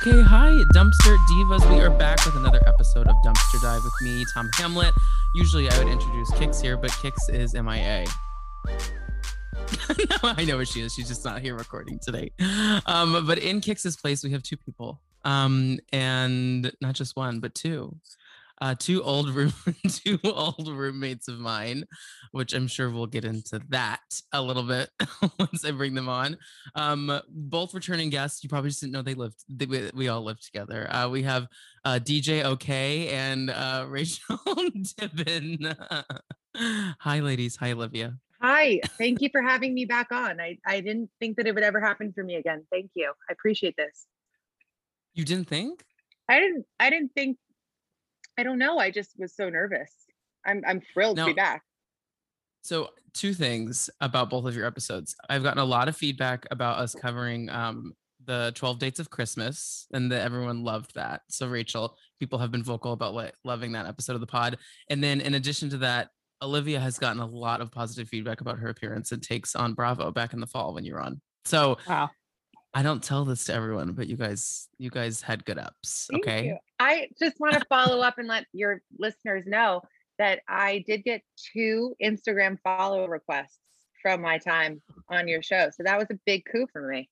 Okay, hi, Dumpster Divas. We are back with another episode of Dumpster Dive with me, Tom Hamlet. Usually I would introduce Kix here, but Kix is MIA. no, I know where she is. She's just not here recording today. Um, but in Kix's place, we have two people. Um, and not just one, but two uh, two old room, two old roommates of mine, which I'm sure we'll get into that a little bit once I bring them on. Um, both returning guests. You probably just didn't know they lived. They, we, we all lived together. Uh, we have uh, DJ OK and uh, Rachel Dibbin. Hi, ladies. Hi, Olivia. Hi. Thank you for having me back on. I, I didn't think that it would ever happen for me again. Thank you. I appreciate this. You didn't think? I didn't I didn't think I don't know. I just was so nervous. I'm I'm thrilled now, to be back. So two things about both of your episodes. I've gotten a lot of feedback about us covering um, the 12 dates of Christmas and that everyone loved that. So Rachel, people have been vocal about what, loving that episode of the pod. And then in addition to that, Olivia has gotten a lot of positive feedback about her appearance and takes on Bravo back in the fall when you were on. So wow. I don't tell this to everyone, but you guys, you guys had good ups. Thank okay. You. I just want to follow up and let your listeners know that I did get two Instagram follow requests from my time on your show. So that was a big coup for me.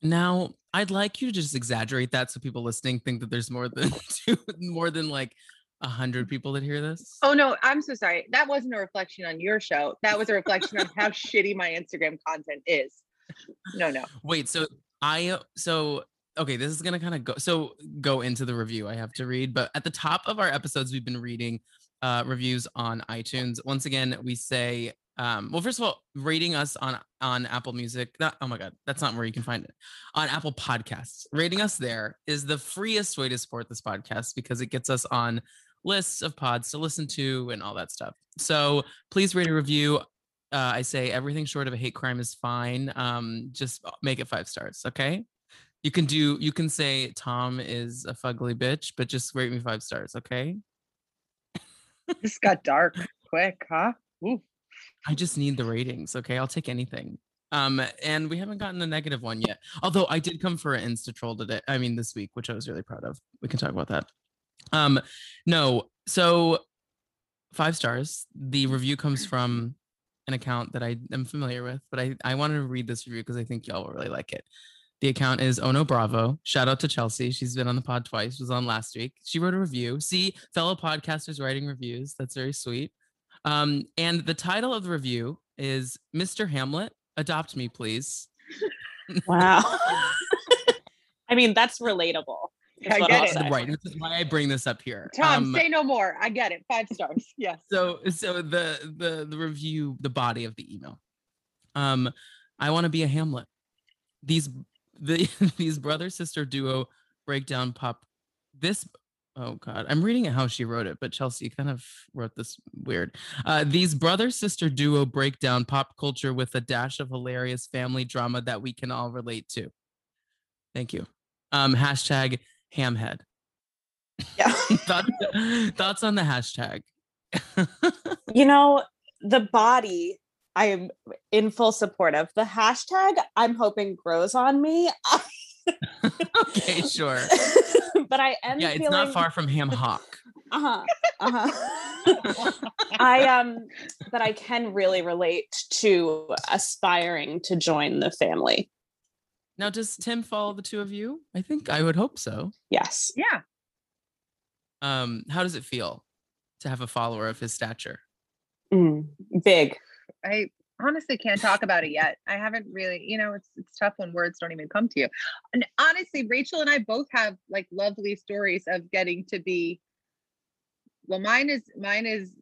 Now, I'd like you to just exaggerate that so people listening think that there's more than two, more than like a hundred people that hear this. Oh no, I'm so sorry. That wasn't a reflection on your show. That was a reflection on how shitty my Instagram content is no, no. Wait, so I so okay, this is gonna kind of go so go into the review I have to read, but at the top of our episodes, we've been reading uh reviews on iTunes. Once again, we say um well first of all rating us on on apple music not oh my god that's not where you can find it on apple podcasts rating us there is the freest way to support this podcast because it gets us on lists of pods to listen to and all that stuff so please rate a review uh, I say everything short of a hate crime is fine. Um, just make it five stars, okay? You can do. You can say Tom is a fugly bitch, but just rate me five stars, okay? this got dark quick, huh? Ooh. I just need the ratings, okay? I'll take anything. Um, and we haven't gotten a negative one yet. Although I did come for an Insta troll today. I mean, this week, which I was really proud of. We can talk about that. Um, no, so five stars. The review comes from an account that I am familiar with, but I, I wanted to read this review because I think y'all will really like it. The account is Ono Bravo. Shout out to Chelsea. She's been on the pod twice. Was on last week. She wrote a review. See, fellow podcasters writing reviews. That's very sweet. Um, and the title of the review is Mr. Hamlet, adopt me, please. Wow. I mean, that's relatable. I get it. Right. This is why I bring this up here. Tom, um, say no more. I get it. Five stars. Yes. So so the the the review, the body of the email. Um, I want to be a Hamlet. These the these brother sister duo breakdown pop. This oh god, I'm reading it how she wrote it, but Chelsea kind of wrote this weird. Uh, these brother sister duo breakdown pop culture with a dash of hilarious family drama that we can all relate to. Thank you. Um, hashtag hamhead. Yeah. thoughts, thoughts on the hashtag? you know, the body I am in full support of. The hashtag I'm hoping grows on me. okay, sure. but I am Yeah, it's not far from ham hock. Uh-huh. Uh-huh. I um but I can really relate to aspiring to join the family. Now, does Tim follow the two of you? I think I would hope so. Yes. Yeah. Um, how does it feel to have a follower of his stature? Mm, big. I honestly can't talk about it yet. I haven't really, you know, it's it's tough when words don't even come to you. And honestly, Rachel and I both have like lovely stories of getting to be well, mine is mine is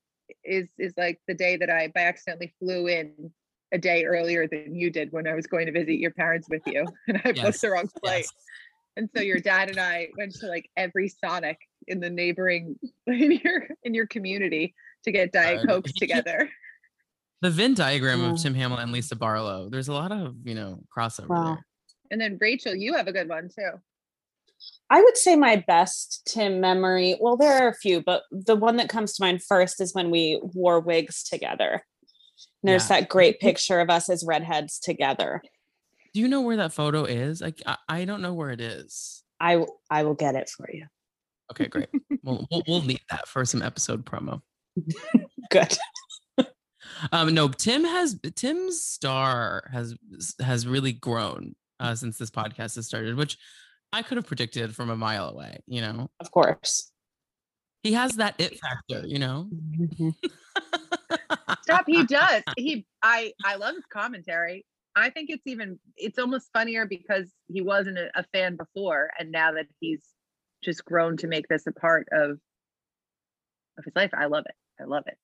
is is like the day that I by accidentally flew in a day earlier than you did when I was going to visit your parents with you, and I yes. booked the wrong flight. Yes. And so your dad and I went to like every Sonic in the neighboring in your in your community to get Diet Coke together. The Venn diagram of um Tim Hamlet and Lisa Barlow. There's a lot of you know crossover wow. there. And then Rachel, you have a good one too. I would say my best Tim memory. Well, there are a few, but the one that comes to mind first is when we wore wigs together there's yeah. that great picture of us as redheads together. Do you know where that photo is? Like, I, I don't know where it is. I I will get it for you. Okay, great. we'll, we'll we'll need that for some episode promo. Good. Um, no, Tim has Tim's star has has really grown uh, since this podcast has started, which I could have predicted from a mile away. You know, Of course. he has that it factor. You know. Mhm. Stop. He does. He. I. I love his commentary. I think it's even. It's almost funnier because he wasn't a, a fan before, and now that he's just grown to make this a part of of his life, I love it. I love it.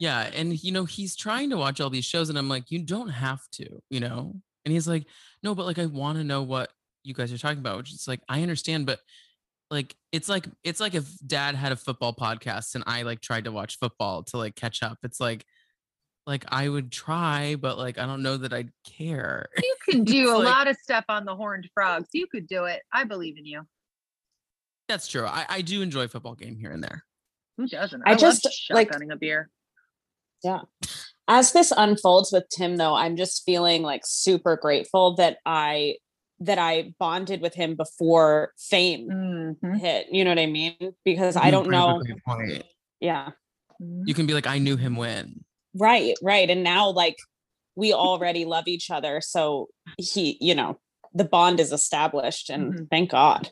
Yeah, and you know he's trying to watch all these shows, and I'm like, you don't have to, you know. And he's like, no, but like I want to know what you guys are talking about, which is like I understand, but like it's like it's like if Dad had a football podcast and I like tried to watch football to like catch up. It's like like I would try, but like I don't know that I'd care. You can do a like- lot of stuff on the horned frogs. You could do it. I believe in you. That's true. I, I do enjoy football game here and there. Who doesn't? I love just, like- shotgunning a beer. Yeah. As this unfolds with Tim though, I'm just feeling like super grateful that I that I bonded with him before fame Mhm. hit. You know what I mean? Because I don't bring up a know. point. Yeah. Mhm. You can be like, I knew him when. Right, right. And now like we already love each other. So he, you know, the bond is established and Mhm. thank God.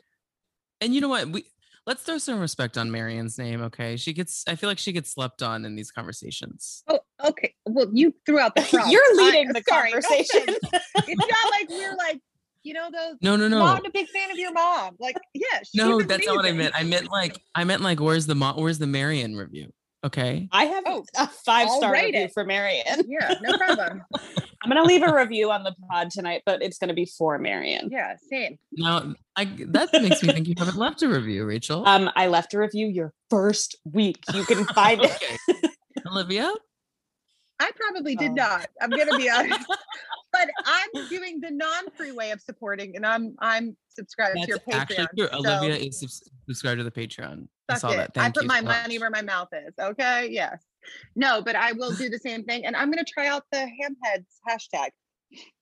And you know what? We let's throw some respect on Marion's name, okay? She gets I feel like she gets slept on in these conversations. Oh, okay. Well, you threw out the frogs. You're I- leading the sorry, conversation. offense. it's not like we're like, you know, those. No, no, no. Mom, I'm a big fan of your mom. Like, yeah. No, she's that's not what I meant. I meant like I meant like where's the mo- where's the Marion review? Okay. I have Oh, a five star rate review it. for Marion. Yeah, no problem. I'm gonna leave a review on the pod tonight, but it's gonna be for Marion. Yeah, same. Now I that makes me think you haven't left a review, Rachel. Um, I left a review your first week. You can find it. Olivia? I probably did Oh. not. I'm gonna be honest. but I'm doing the non-free way of supporting, and I'm I'm subscribed to your That's actually Patreon. true. so Olivia is subs- subscribed to the Patreon. I saw it. that. I put my so money much. where my mouth is. Okay. Yes. No, but I will do the same thing, and I'm gonna try out the hamheads hashtag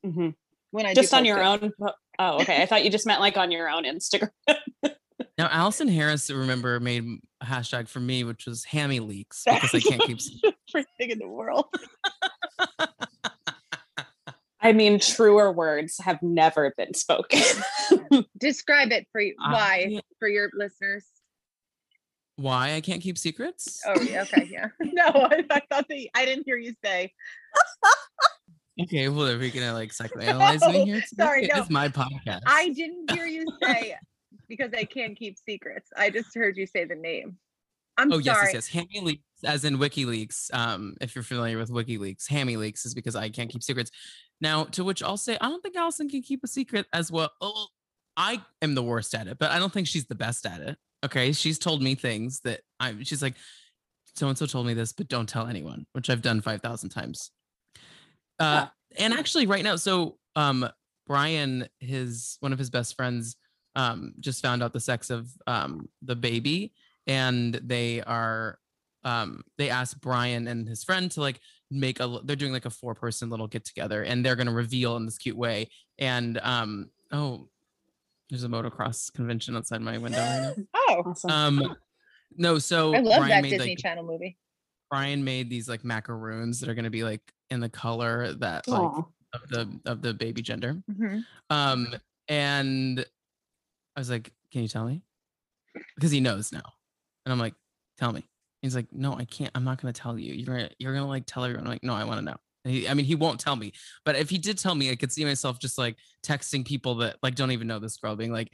Mhm. when I do Just on your it. own. Oh, okay. I thought you just meant like on your own Instagram. Now Allison Harris, remember, made a hashtag for me, which was hammy leaks because I can't keep s- First thing in the world. I mean, truer words have never been spoken. Describe it for you. Ah, why I- for your listeners? why I can't keep secrets. Oh, yeah, okay, yeah. No, I, I thought that I didn't hear you say. Okay, well, are we gonna uh, like psychoanalyze me No, here? sorry, today? no. It's my podcast. I didn't hear you say because I can't keep secrets. I just heard you say the name. I'm Oh yes, sorry. yes, yes. Hammy leaks, as in WikiLeaks. Um, if you're familiar with WikiLeaks, Hammy leaks is because I can't keep secrets. Now, to which I'll say, I don't think Allison can keep a secret as well. Oh, I am the worst at it, but I don't think she's the best at it. Okay, she's told me things that I'm. She's like, so and so told me this, but don't tell anyone, which I've done five thousand times. Uh, and actually, right now, so um, Brian, his one of his best friends, um, just found out the sex of um the baby, and they are um they asked Brian and his friend to like make a they're doing like a four person little get together and they're gonna reveal in this cute way and um oh there's a motocross convention outside my window right Oh, awesome. um no so I love Brian that made Disney like Channel movie. Brian made these like macaroons that are gonna be like in the color that like Aw. of the of the baby gender Mhm. um, and I was like, "Can you tell me?" Because he knows now, and I'm like, "Tell me." He's like, "No, I can't. I'm not gonna tell you. You're gonna you're gonna like tell everyone." I'm like, "No, I want to know." He, I mean, he won't tell me, but if he did tell me, I could see myself just like texting people that like don't even know this girl, being like,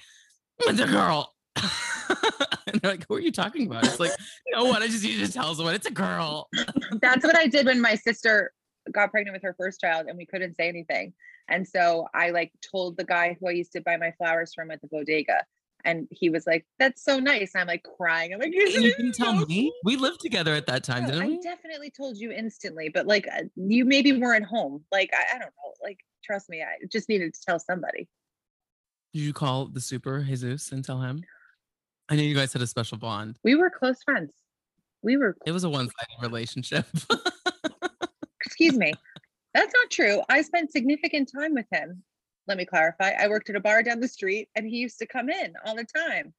"It's a girl," and they're like, "Who are you talking about?" It's like, "No one. I just need to tell someone it's a girl." That's what I did when my sister got pregnant with her first child and we couldn't say anything. And so I like told the guy who I used to buy my flowers from at the bodega. And he was like, That's so nice. And I'm like crying. I'm like, you didn't tell me. We lived together at that time, didn't I we? definitely told you instantly, but like uh, you maybe weren't home. Like I, I don't know. Like trust me, I just needed to tell somebody. Did you call the super Jesus and tell him? I know you guys had a special bond. We were close friends. We were. It was a one-sided relationship. Excuse me. That's not true. I spent significant time with him. let me clarify. I worked at a bar down the street and he used to come in all the time.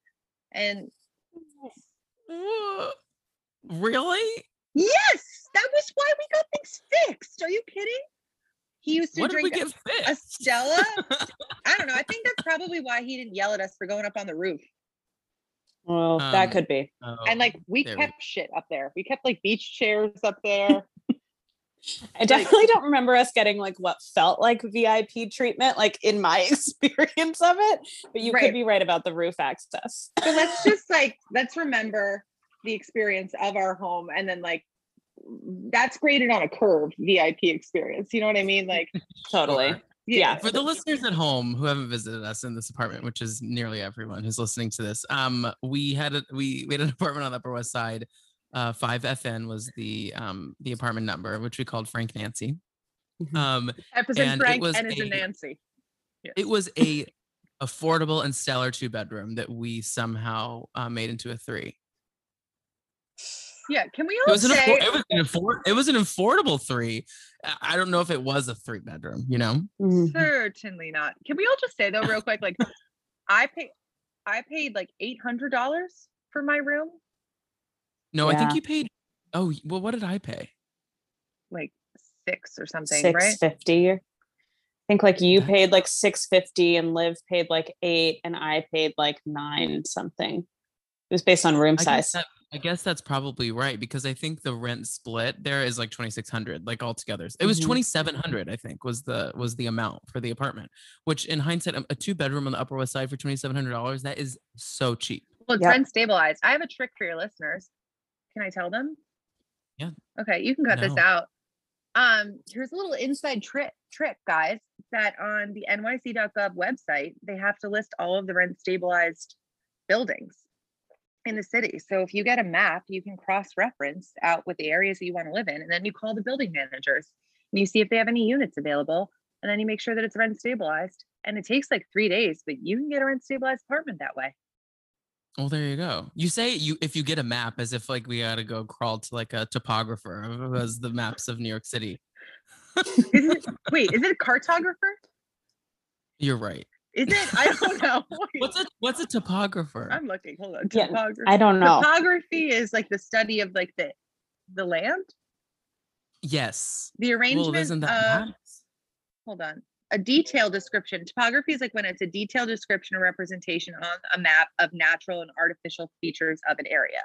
And really? yes, that was why we got things fixed. Are you kidding? He used to What did we drink get a fixed? Stella. I don't know. I think that's probably why he didn't yell at us for going up on the roof. Well, Um, that could be. Oh, And like we there we kept shit up there. We kept like beach chairs up there. I definitely don't remember us getting like what felt like VIP treatment, like in my experience of it. But you Right. could be right about the roof access. so let's just like let's remember the experience of our home and then like that's graded on a curve vip experience you know what i mean like Totally. Sure. Yeah. For the listeners at home who haven't visited us in this apartment, which is nearly everyone who's listening to this, um, we had a we we had an apartment on the Upper West Side. Uh, five FN was the um the apartment number, which we called Frank Nancy. Mhm. Um, episode and it frank was and is a a- nancy Yes. it was a affordable and stellar two bedroom that we somehow uh, made into a three. yeah can we It all was an say affor- it was an affor- it was an affordable three. I- I don't know if it was a three bedroom. You know, Mhm. certainly not can we all just say though real quick like i pay i paid like $800 for my room no, I think you paid. Oh, well, what did I pay? like six or something Six right fifty. I think like you That- paid like six fifty and Liv paid like eight and I paid like nine something. It was based on room I size. guess, that, I guess that's probably right because I think the rent split there is like twenty six hundred, like altogether. It was Mhm. twenty seven hundred, I think, was the was the amount for the apartment. Which, in hindsight, a, a two bedroom on the Upper West Side for twenty seven hundred dollars that is so cheap. Well, it's Yep. rent stabilized. I have a trick for your listeners. Can I tell them? Yeah. Okay, you can cut this out. Um, here's a little inside trick, trick, guys. That on the NYC.gov website, they have to list all of the rent stabilized buildings in the city. So if you get a map, you can cross-reference out with the areas that you want to live in, and then you call the building managers and you see if they have any units available, and then you make sure that it's rent stabilized. And it takes like three days, but you can get a rent stabilized apartment that way. Well, there you go. You say you if you get a map as if like we gotta go crawl to like a topographer who has the maps of New York City. Is it, wait, is it a cartographer? You're right. Is it? I don't know. Wait, What's a what's a topographer? I'm looking. Hold on. Yeah, Topography. I don't know. Topography is like the study of like the the land, yes. the Well, arrangement. isn't that of, maps? hold on. A detailed description. Topography is like when it's a detailed description or representation on a map of natural and artificial features of an area.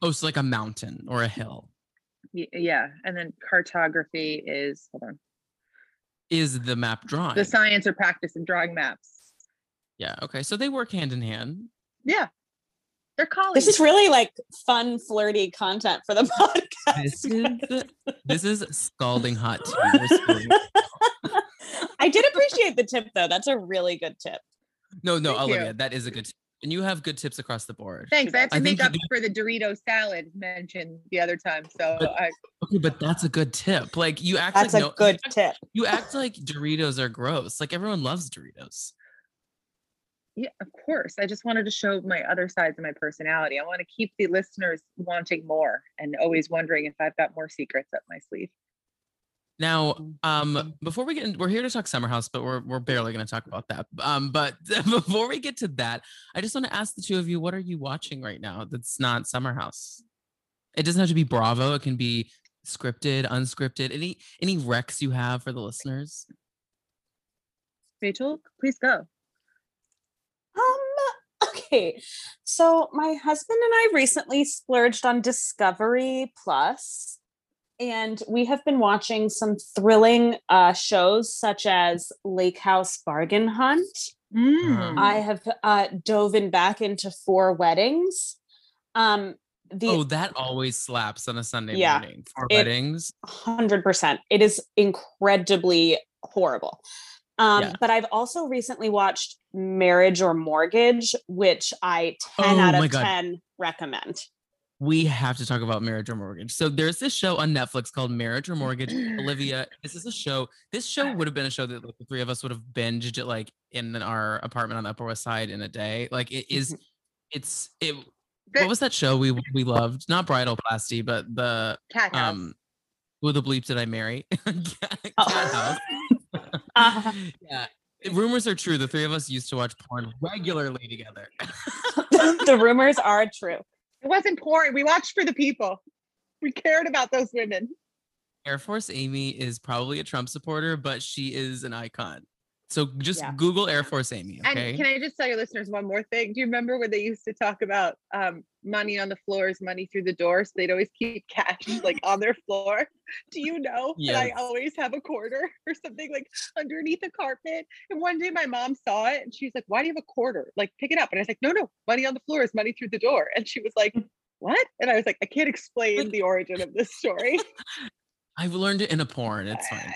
Oh, so like a mountain or a hill Yeah, and then cartography is hold on. is the map drawing. The science or practice of drawing maps. yeah. Okay. So they work hand in hand. Yeah, they're colleagues. This is really like fun, flirty content for the podcast. This is this is scalding hot tea. We're spilling- I did appreciate the tip though. That's a really good tip. No, no, Thank you. Olivia, that is a good. Tip. And you have good tips across the board. Thanks. I have to I make up do- for the Dorito salad mentioned the other time. So But I, Okay, but that's a good tip. Like you act That's like a no, good you act, tip. you act like Doritos are gross. Like everyone loves Doritos. Yeah, of course. I just wanted to show my other sides of my personality. I want to keep the listeners wanting more and always wondering if I've got more secrets up my sleeve. Now, Mm. um, before we get, in, we're here to talk Summer House, but we're we're barely going to talk about that. Um, but before we get to that, I just want to ask the two of you, what are you watching right now? That's not Summer House. It doesn't have to be Bravo. It can be scripted, unscripted. Any any recs you have for the listeners? Rachel, please go. Um, okay. So my husband and I recently splurged on Discovery Plus, and we have been watching some thrilling uh, shows such as Lake House Bargain Hunt. Mm. I have uh, dove in back into Four Weddings. Um, the oh, that always slaps on a Sunday Yeah, morning for it- weddings. hundred percent. It is incredibly horrible. Um, Yeah. But I've also recently watched Marriage or Mortgage, which I 10 Oh out of God. 10 recommend. We have to talk about marriage or mortgage. So there's this show on Netflix called Marriage or Mortgage. Olivia, this is a show. This show would have been a show that like, the three of us would have binged it like in our apartment on the Upper West Side in a day. Like it is, it's it. What was that show we we loved? Not Bridal Plasty, but the Cat house. um, who the bleep did I marry? Cat Oh. Cat House. Uh-huh. yeah. rumors are true. The three of us used to watch porn regularly together. the rumors are true. It wasn't porn. We watched for the people. We cared about those women. Air Force Amy is probably a Trump supporter, but she is an icon. So just Yeah. Google Air Force Amy. Okay. And can I just tell your listeners one more thing? Do you remember when they used to talk about um, money on the floor is money through the door? So they'd always keep cash like on their floor. Do you know that I always have a quarter or something like underneath the carpet? And one day my mom saw it and she's like, Why do you have a quarter? Like, pick it up. And I was like, No, no, money on the floor is money through the door. And she was like, What? And I was like, I can't explain the origin of this story. I've learned it in a porn. It's fine.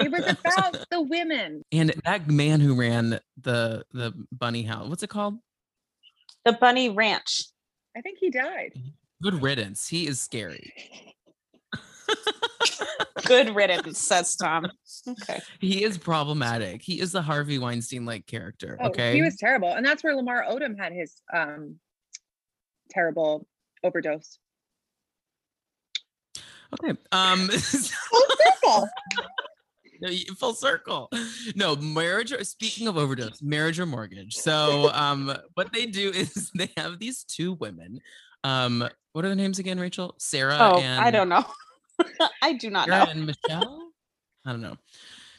It was about the women. and that man who ran the the bunny house, what's it called? The Bunny Ranch. I think he died. Good riddance. He is scary. Good riddance, says Tom. Okay. He is problematic. He is the Harvey Weinstein like character. Oh, okay. he was terrible, and that's where Lamar Odom had his um terrible overdose. okay. Um Full circle. No, full circle. No, marriage. Or, speaking of overdose, marriage or mortgage. So, um, what they do is they have these two women. Um, what are their names again, Rachel? Sarah Oh, and I don't know. I do not Sarah know. and Michelle. I don't know.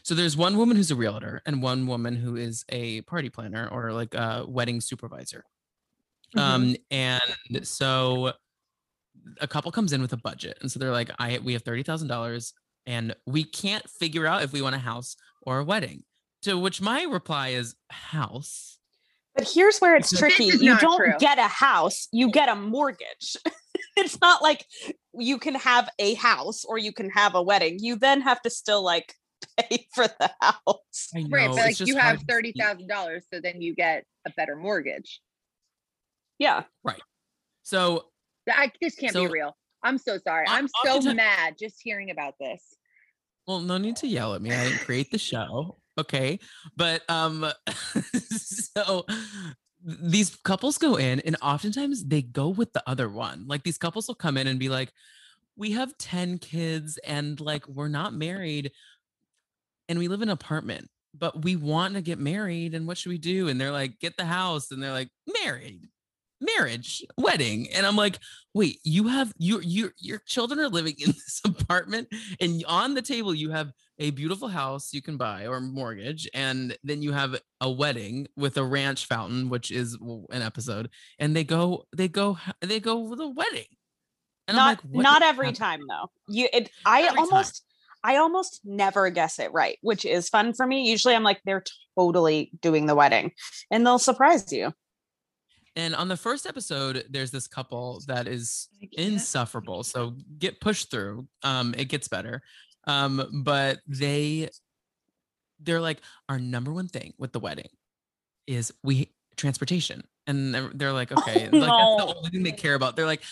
So there's one woman who's a realtor and one woman who is a party planner or like a wedding supervisor. Mm-hmm. Um, and so a couple comes in with a budget, and so they're like, "I we have thirty thousand dollars, and we can't figure out if we want a house or a wedding." To which my reply is house. But here's where it's tricky. You don't true. get a house, you get a mortgage. it's not like you can have a house or you can have a wedding. You then have to still like pay for the house. I know, right, but like you have to thirty speak. thousand dollars, so then you get a better mortgage. Yeah. Right. So I, this can't So- be real. I'm so sorry. I'm, so oftentimes- mad just hearing about this. Well, no need to yell at me. I didn't create the show. Okay. But um so these couples go in and oftentimes they go with the other one. Like these couples will come in and be like, "We have 10 kids and like we're not married and we live in an apartment, but we want to get married and what should we do?" And they're like, "Get the house." And they're like, "Married." Marriage, wedding. And I'm like, "Wait, you have your your your children are living in this apartment and on the table you have a beautiful house you can buy or mortgage and then you have a wedding with a ranch fountain which is an episode and they go they go they go with a wedding and I'm not like, not every time though. You it I Every time. almost I almost never guess it right, which is fun for me. Usually I'm like they're totally doing the wedding and they'll surprise you. And on the first episode there's this couple that is insufferable so get pushed through um it gets better. Um but they they're like our number one thing with the wedding is we transportation. And they're, they're like okay like that's the only thing they care about. They're like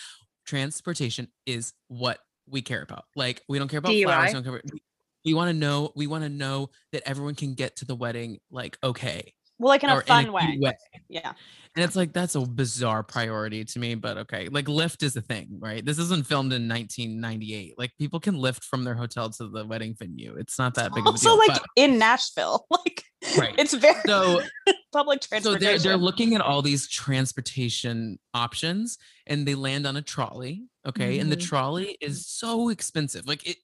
transportation is what we care about. Like we don't care about flowers DUI? we don't care about, we, we want to know we want to know that everyone can get to the wedding like okay Well, like in a fun cute way. way. Yeah. And it's like that's a bizarre priority to me, but okay. Like Lyft is a thing, right? This isn't filmed in 1998. Like people can lift from their hotel to the wedding venue. It's not that big of a Also deal. like but- in Nashville. Like Right. it's very so public so they're they're looking at all these transportation options and they land on a trolley okay and the Mhm. trolley is so expensive like it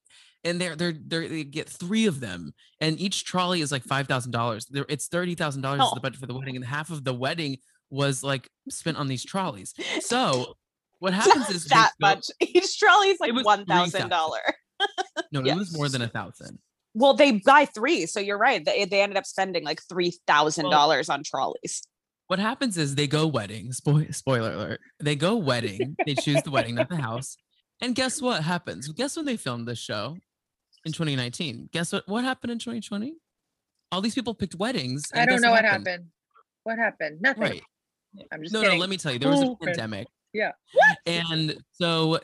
and they're they're, they're they get three of them and each trolley is like five thousand dollars it's thirty thousand dollars is Oh. the budget for the wedding and half of the wedding was like spent on these trolleys so what happens is they that go- much. Each trolley is like one thousand 3,000. dollar. no it was more than a thousand Well, they buy three, so you're right. They they ended up spending like three thousand dollars on trolleys. what happens is they go wedding spoil, spoiler alert they go wedding they choose the wedding not the house and guess what happens guess when they filmed this show in 2019 guess what what happened in 2020 all these people picked weddings I don't know what happened. What happened? Nothing. right I'm just no kidding. no let me tell you there was a Okay. pandemic Yeah. What? and so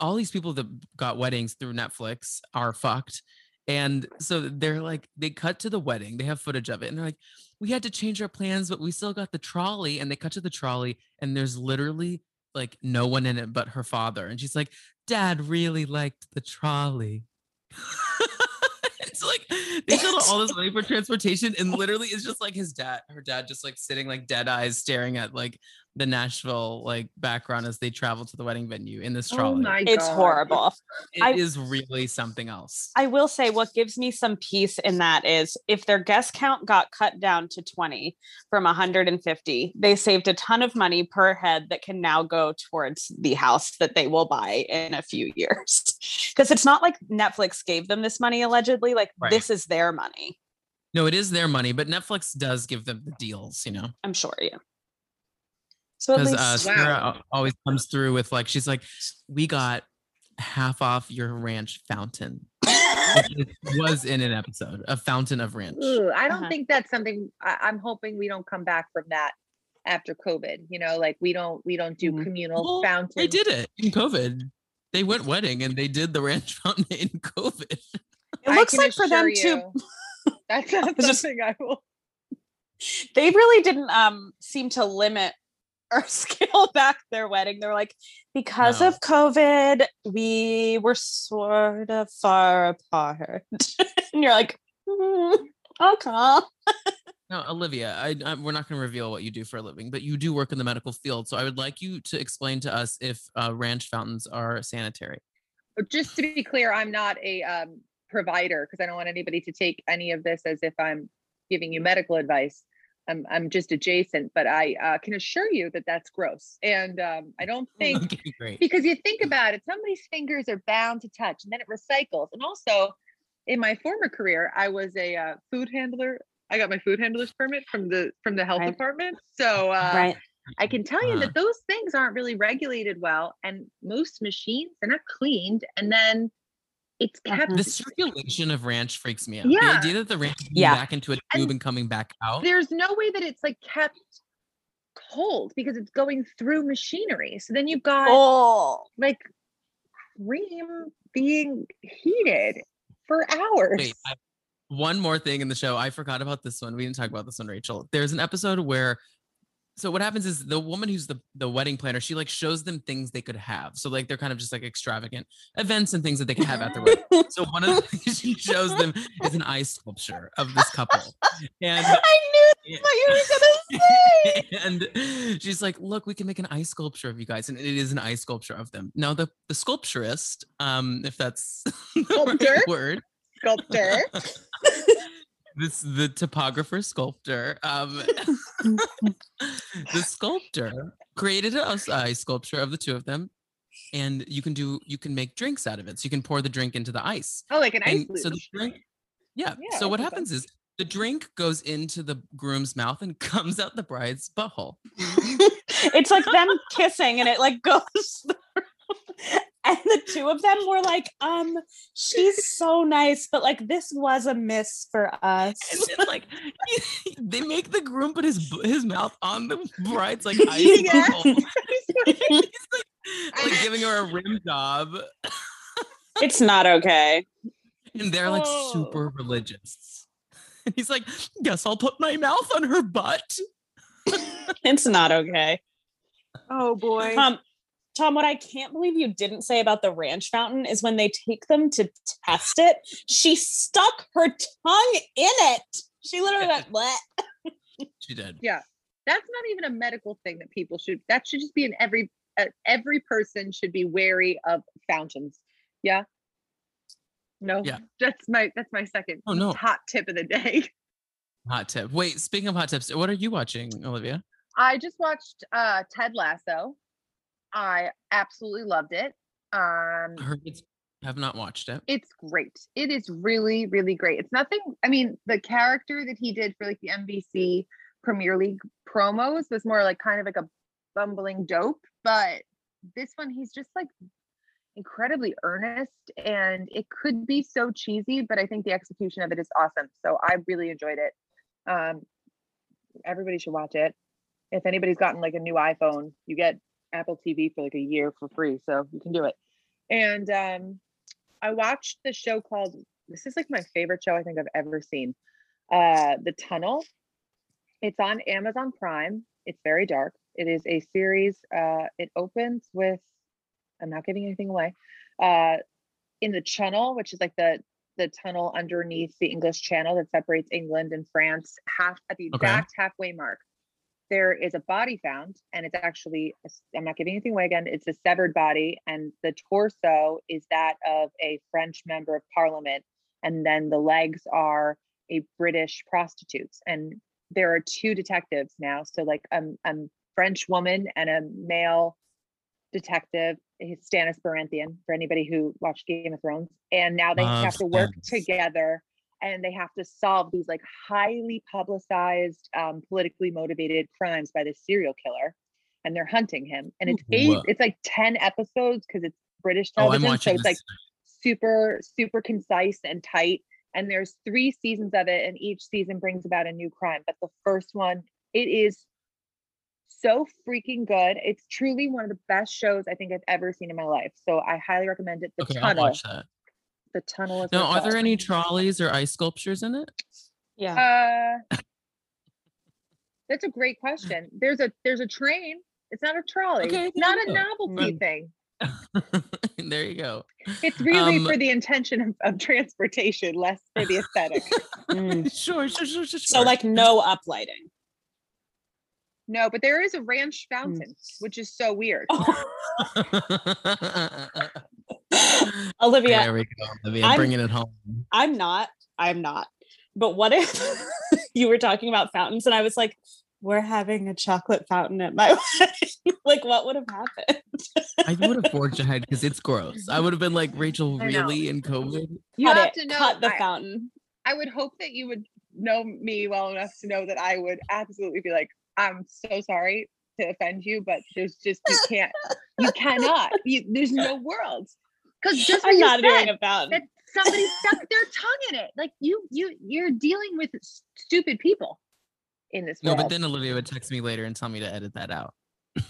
all these people that got weddings through netflix are fucked and so they're like they cut to the wedding they have footage of it and they're like we had to change our plans but we still got the trolley and they cut to the trolley and there's literally like no one in it but her father and she's like dad really liked the trolley it's like they shelled all this money for transportation, and literally it's just like his dad, her dad, just like sitting like dead eyes, staring at like the Nashville like background as they travel to the wedding venue in this Oh trolley. my It's God. horrible. It I- is really something else. I will say what gives me some peace in that is if their guest count got cut down to 20 from 150, they saved a ton of money per head that can now go towards the house that they will buy in a few years. Because it's not like Netflix gave them this money allegedly, like Right. this is their money. no, it is their money, but Netflix does give them the deals, you know. I'm sure, yeah. So at because least uh, Wow. Sarah al- always comes through with like she's like, we got half off your ranch fountain. It was in an episode, a fountain of ranch. Ooh, I don't Uh-huh. think that's something I, I'm hoping we don't come back from that after COVID. You know, like we don't we don't do Mhm. communal Well, fountains. They did it in COVID. They went wedding and they did the ranch fountain in COVID. it looks like for them assure to That's not It's just- something I will. they really didn't um seem to limit or scale back their wedding. They're like, because No. of COVID, we were sort of far apart. and you're like, "Mm, okay. Now, Olivia, I, I, we're not going to reveal what you do for a living, but you do work in the medical field. So I would like you to explain to us if uh, ranch fountains are sanitary. But Just to be clear, I'm not a um, provider because I don't want anybody to take any of this as if I'm giving you medical advice. I'm I'm just adjacent, but I uh, can assure you that that's gross, and um, I don't think Okay, because you think about it, somebody's fingers are bound to touch, and then it recycles. And also, in my former career, I was a uh, food handler. I got my food handler's permit from the from the health Right. department. So uh, right. I can tell you Uh-huh. that those things aren't really regulated well, and most machines they're not cleaned, and then it's kept. The circulation of ranch freaks me out. Yeah. The idea that the ranch is going Yeah. back into a And tube and coming back out. There's no way that it's like kept cold because it's going through machinery. So then you've got Oh, like cream being heated for hours. Wait, I, one more thing in the show. I forgot about this one. We didn't talk about this one, Rachel. There's an episode where so what happens is the woman who's the the wedding planner, she like shows them things they could have. So like they're kind of just like extravagant events and things that they can have at their wedding. So one of the things she shows them is an ice sculpture of this couple. And I knew what you were gonna say. and she's like, "Look, we can make an ice sculpture of you guys," and it is an ice sculpture of them. Now, the the sculpturist, um, if that's the Sculptor? right word, Sculptor. This the topographer sculptor, um, the sculptor created a, ice sculpture of the two of them, and you can do you can make drinks out of it. So you can pour the drink into the ice. Oh, like an ice And so the drink, yeah. Yeah, so what that's happens is the drink goes into the groom's mouth and comes out the bride's butthole. it's like them kissing and it like goes through. And the two of them were like um she's so nice but like this was a miss for And us then, like they make the groom put his his mouth on the bride's like ice Yeah. He's like, like giving her a rim job, it's not okay and they're like Oh. super religious. And he's like, "Guess I'll put my mouth on her butt." it's not okay oh boy. um tom what i can't believe you didn't say about the ranch fountain is when they take them to test it she stuck her tongue in it she literally went what She did. Yeah. That's not even a medical thing that people should. That should just be in every. Uh, every person should be wary of fountains. Yeah. No. Yeah. That's my. That's my second. Oh, no. Hot tip of the day. Hot tip. Wait, speaking of hot tips, what are you watching, Olivia? I just watched uh Ted Lasso. I absolutely loved it. Um I heard it's have not watched it. it's great. It is really, really great. It's nothing. I mean, the character that he did for like the NBC Premier League promos was more like kind of like a bumbling dope, but this one he's just like incredibly earnest and it could be so cheesy, but I think the execution of it is awesome. So I really enjoyed it. Um everybody should watch it. If anybody's gotten like a new iPhone, you get Apple TV for like a year for free, so you can do it. And um I watched the show called this is like my favorite show I think I've ever seen. Uh The Tunnel. It's on Amazon Prime. It's very dark. It is a series. Uh it opens with I'm not giving anything away. Uh in the channel, which is like the the tunnel underneath the English Channel that separates England and France, half at the Okay. exact halfway mark, there is a body found, and it's actually—I'm not giving anything away again. It's a severed body, and the torso is that of a French member of Parliament, and then the legs are a British prostitutes. And there are two detectives now, so like um, a French woman and a male detective, Stannis Baratheon, for anybody who watched Game of Thrones. And now they Love have to work Stannis. together and they have to solve these like highly publicized, um, politically motivated crimes by this serial killer. And they're hunting him. And it's eight, Whoa. it's like 10 episodes because it's British Oh, television. so watching it's like this. super, super concise and tight. And there's three seasons of it, and each season brings about a new crime. But the first one, it is so freaking good. It's truly one of the best shows I think I've ever seen in my life. So I highly recommend it. The Okay, tunnel. Watch that. The tunnel is Now, what's are there any trolleys or ice sculptures in it? Yeah. Uh, that's a great question. There's a there's a train. It's not a trolley. Okay, it's not a novelty Mm. thing. there you go. It's really Um, for the intention of, of transportation, less for the aesthetic. Mm. Sure, sure, sure, sure. So sure. like no uplighting. no, but there is a ranch fountain, which is so weird. Olivia, there we go, Olivia, I'm- bringing it home. I'm not. I'm not. But what if you were talking about fountains and I was like, we're having a chocolate fountain at my wedding? like, what would have happened? I would have forged ahead because it's gross. I would have been like, Rachel, I really in COVID? You cut have it. to know. cut the I, fountain. I would hope that you would know me well enough to know that I would absolutely be like, I'm so sorry to offend you, but there's just you can't, you cannot. You, there's no world. Because just what I'm you not doing said, a fountain. that somebody stuck their tongue in it. Like you, you, you're dealing with stupid people in this world. No, world. but then Olivia would text me later and tell me to edit that out.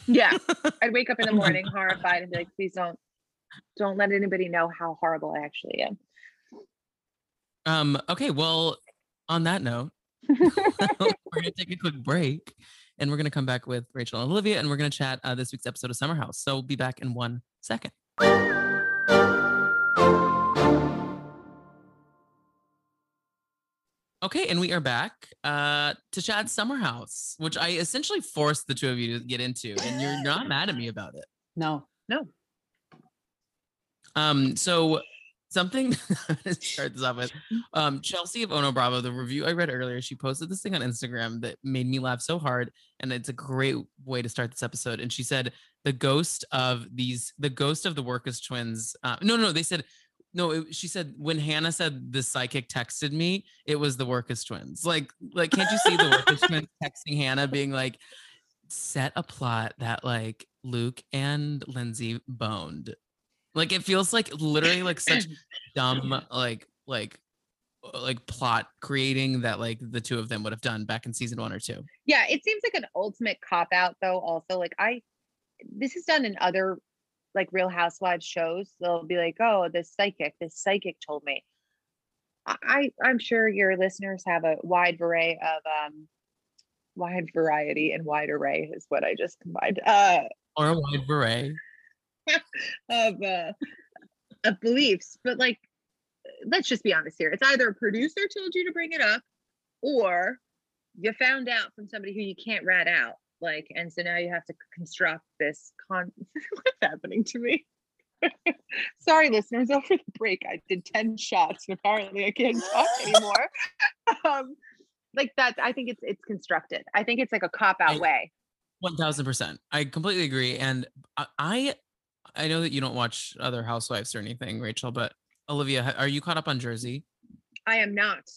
yeah, I'd wake up in the morning horrified and be like, please don't, don't let anybody know how horrible I actually am. Um, okay, well, on that note, we're gonna take a quick break and we're gonna come back with Rachel and Olivia and we're gonna chat uh, this week's episode of Summer House. So we'll be back in one second. Okay, and we are back uh, to Chad's Summer House, which I essentially forced the two of you to get into, and you're not mad at me about it. no. No. Um, so something to start this off with. Um, Chelsea of Ono Bravo, the review I read earlier, she posted this thing on Instagram that made me laugh so hard, and it's a great way to start this episode. And she said the ghost of these, the ghost of the Wirkus twins. Uh, no, no, they said. No, it, she said when Hannah said the psychic texted me, it was the Wirkus twins. Like, like, can't you see the Wirkus twins texting Hannah, being like, "Set a plot that like Luke and Lindsay boned." Like it feels like literally like such dumb like like like plot creating that like the two of them would have done back in season one or two. Yeah, it seems like an ultimate cop out though. Also, like I, this is done in other like Real Housewives shows. They'll be like, "Oh, this psychic, this psychic told me." I, I'm sure your listeners have a wide array of um, wide variety and wide array is what I just combined. Uh, Or a wide beret. of uh, of beliefs, but like, let's just be honest here. It's either a producer told you to bring it up, or you found out from somebody who you can't rat out. Like, and so now you have to construct this con. What's happening to me? Sorry, listeners. Over the break, I did ten shots, and apparently I can't talk anymore. um, like that, I think it's it's constructed. I think it's like a cop out way. One thousand percent. I completely agree. And I I know that you don't watch other housewives or anything, Rachel, but Olivia, are you caught up on Jersey? I am not.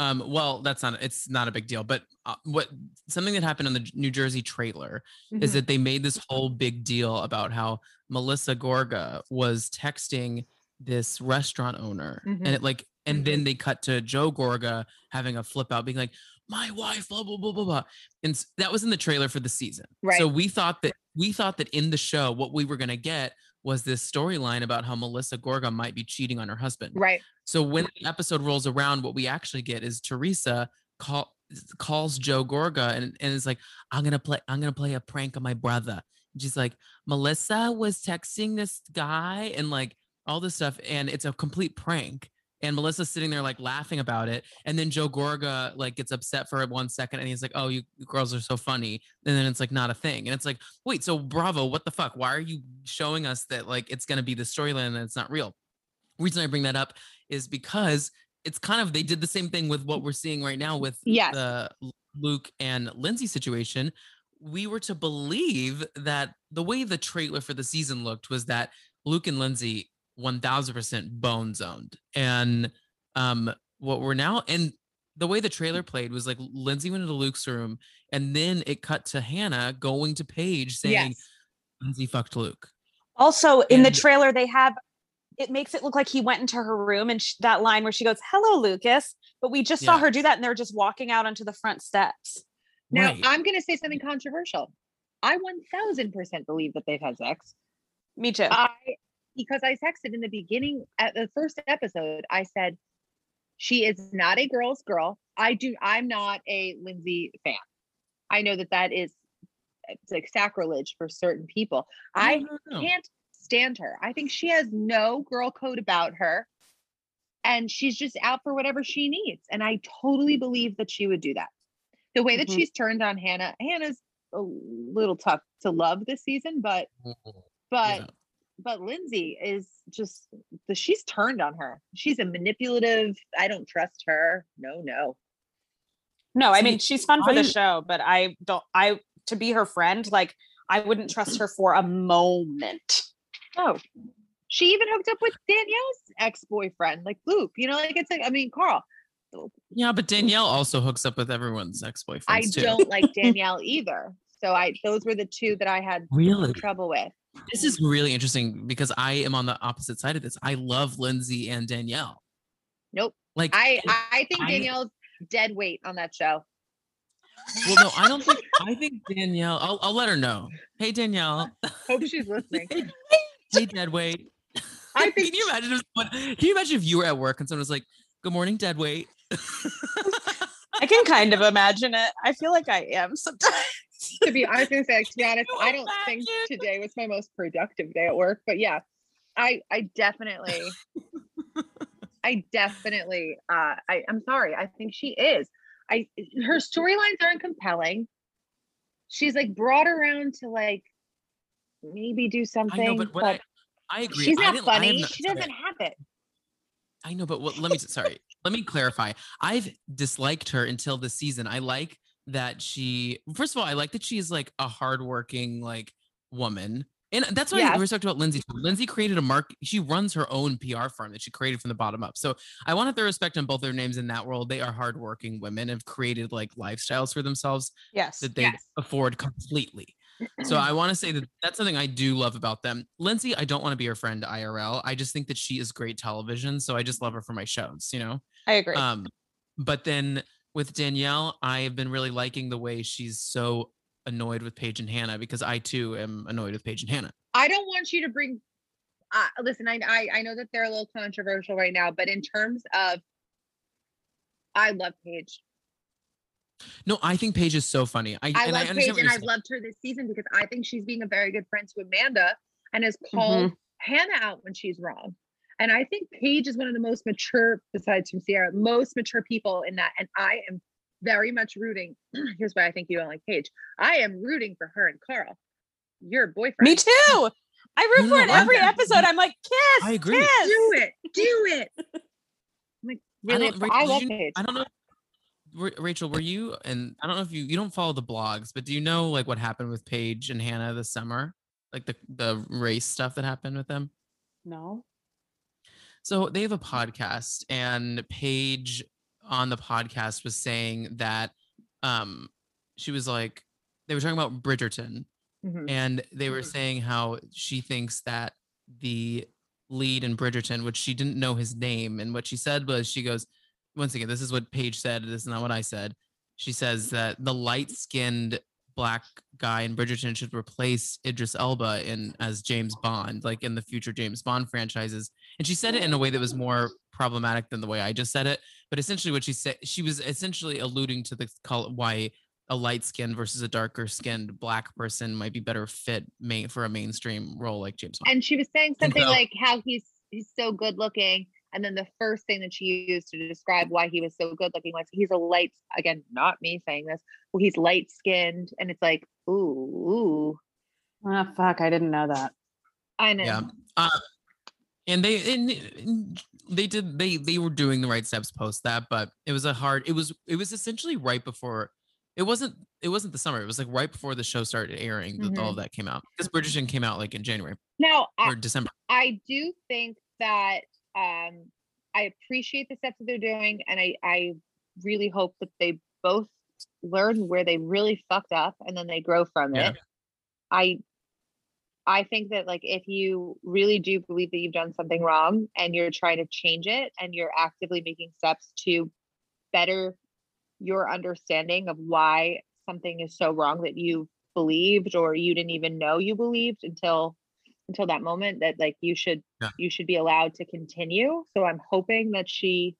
Um, well, that's not it's not a big deal, but uh, what something that happened on the New Jersey trailer is Mhm. that they made this whole big deal about how Melissa Gorga was texting this restaurant owner Mhm. and it like and then they cut to Joe Gorga having a flip out being like my wife blah blah blah blah blah and that was in the trailer for the season Right. so we thought that we thought that in the show what we were going to get was this storyline about how Melissa Gorga might be cheating on her husband Right. so when the episode rolls around, what we actually get is Teresa call calls Joe Gorga and, and is like, I'm gonna play, I'm gonna play a prank on my brother. And she's like, Melissa was texting this guy and like all this stuff, and it's a complete prank. And Melissa's sitting there like laughing about it. And then Joe Gorga like gets upset for one second and he's like, Oh, you girls are so funny. And then it's like not a thing. And it's like, wait, so Bravo, what the fuck? Why are you showing us that like it's gonna be the storyline and it's not real? reason I bring that up is because it's kind of they did the same thing with what we're seeing right now with Yes. the Luke and Lindsay situation. We were to believe that the way the trailer for the season looked was that Luke and Lindsay 1000% bone zoned. And um what we're now and the way the trailer played was like Lindsay went into Luke's room and then it cut to Hannah going to Paige saying yes. Lindsay fucked Luke. Also, in the trailer, they have it makes it look like he went into her room and sh- that line where she goes, "Hello, Lucas," but we just saw her do that, and they're just walking out onto the front steps. Now Right. I'm going to say something controversial. I 1000% believe that they've had sex. Me too. I because I texted in the beginning at the first episode, I said she is not a girl's girl. I do. I'm not a Lindsay fan. I know that that is it's like sacrilege for certain people. I No, no, no. can't stand her. I think she has no girl code about her. And she's just out for whatever she needs. And I totally believe that she would do that. The way that Mhm. she's turned on Hannah, Hannah's a little tough to love this season, but but Yeah. But Lindsay is just she's turned on her. She's a manipulative. I don't trust her. No, no. no, I mean she's fun for the show, but I don't. I to be her friend, like I wouldn't trust her for a moment. Oh. She even hooked up with Danielle's ex-boyfriend, like Luke. You know, like it's like, I mean, Carl. Yeah, but Danielle also hooks up with everyone's ex-boyfriend. I too. don't like Danielle either. So I those were the two that I had really. trouble with. This is really interesting because I am on the opposite side of this. I love Lindsay and Danielle. Nope. Like I I think I- Danielle's dead weight on that show. well, no, I don't think. I think Danielle. I'll, I'll let her know. Hey, Danielle. Hope she's listening. hey, deadweight. I think can you imagine? If, someone- can you imagine if you were at work and someone was like, "Good morning, deadweight." I can kind of imagine it. I feel like I am sometimes. To be I was gonna say, to be honest, I don't think today was my most productive day at work. But yeah, I I definitely I definitely uh I, I'm sorry. I think she is. I her storylines aren't compelling. She's like brought around to like maybe do something. I know, but what I, I agree. she's not I funny. not- she doesn't have it. I know, but what, let me sorry. let me clarify. I've disliked her until this season. I like that she. First of all, I like that she's like a hardworking like woman, and that's why Yes. we talked about Lindsay. Lindsay created a mark. She runs her own PR firm that she created from the bottom up. So I want to throw respect on both their names in that world. They are hardworking women, have created like lifestyles for themselves Yes. that they Yes. afford completely. So I want to say that that's something I do love about them. Lindsay, I don't want to be her friend IRL. I just think that she is great television, so I just love her for my shows, you know. I agree. Um, but then with Danielle, I have been really liking the way she's so annoyed with Paige and Hannah because I too am annoyed with Paige and Hannah. I don't want you to bring. Uh, listen, I, I I know that they're a little controversial right now, but in terms of, I love Paige. No, I think Paige is so funny. I, I and love I Paige, and I've saying. loved her this season because I think she's being a very good friend to Amanda and has Mm-hmm. called Hannah out when she's wrong. And I think Paige is one of the most mature, besides from Ciara, most mature people in that. And I am very much rooting. Here's why I think you don't like Paige. I am rooting for her and Carl, your boyfriend. Me too. I root No, for no, it I'm- every episode. I'm like, kiss. I agree. Kiss. Do it. Do it. I'm like, I really? don't- Rachel, I did love you- Paige. I don't know. Rachel, were you and I don't know if you you don't follow the blogs, but do you know like what happened with Paige and Hannah this summer? Like the the race stuff that happened with them? No. So they have a podcast, and Paige on the podcast was saying that um she was like they were talking about Bridgerton, Mhm. and they were saying how she thinks that the lead in Bridgerton, which she didn't know his name, and what she said was she goes, once again, this is what Paige said, this is not what I said. She says that the light-skinned black guy in Bridgerton should replace Idris Elba in as James Bond, like in the future James Bond franchises. And she said it in a way that was more problematic than the way I just said it. But essentially, what she said, she was essentially alluding to the col- why a light skinned versus a darker skinned black person might be better fit main for a mainstream role like James Bond. and she was saying something so- like how he's he's so good looking And then the first thing that she used to describe why he was so good looking was he's a light, again, not me saying this, well, he's light skinned. And it's like, ooh, ooh. Oh, fuck. I didn't know that. I know. Yeah. Uh, and they and, they did they they were doing the right steps post that, but it was a hard. It was it was essentially right before. It wasn't it wasn't the summer. It was like right before the show started airing that all of that came out because Bridgerton came out like in January Now, I, or December. I do think that um, I appreciate the steps that they're doing, and I I really hope that they both learn where they really fucked up, and then they grow from Yeah. it. I I think that like if you really do believe that you've done something wrong and you're trying to change it, and you're actively making steps to better your understanding of why something is so wrong that you believed or you didn't even know you believed until until that moment that like you should Yeah. you should be allowed to continue so i'm hoping that she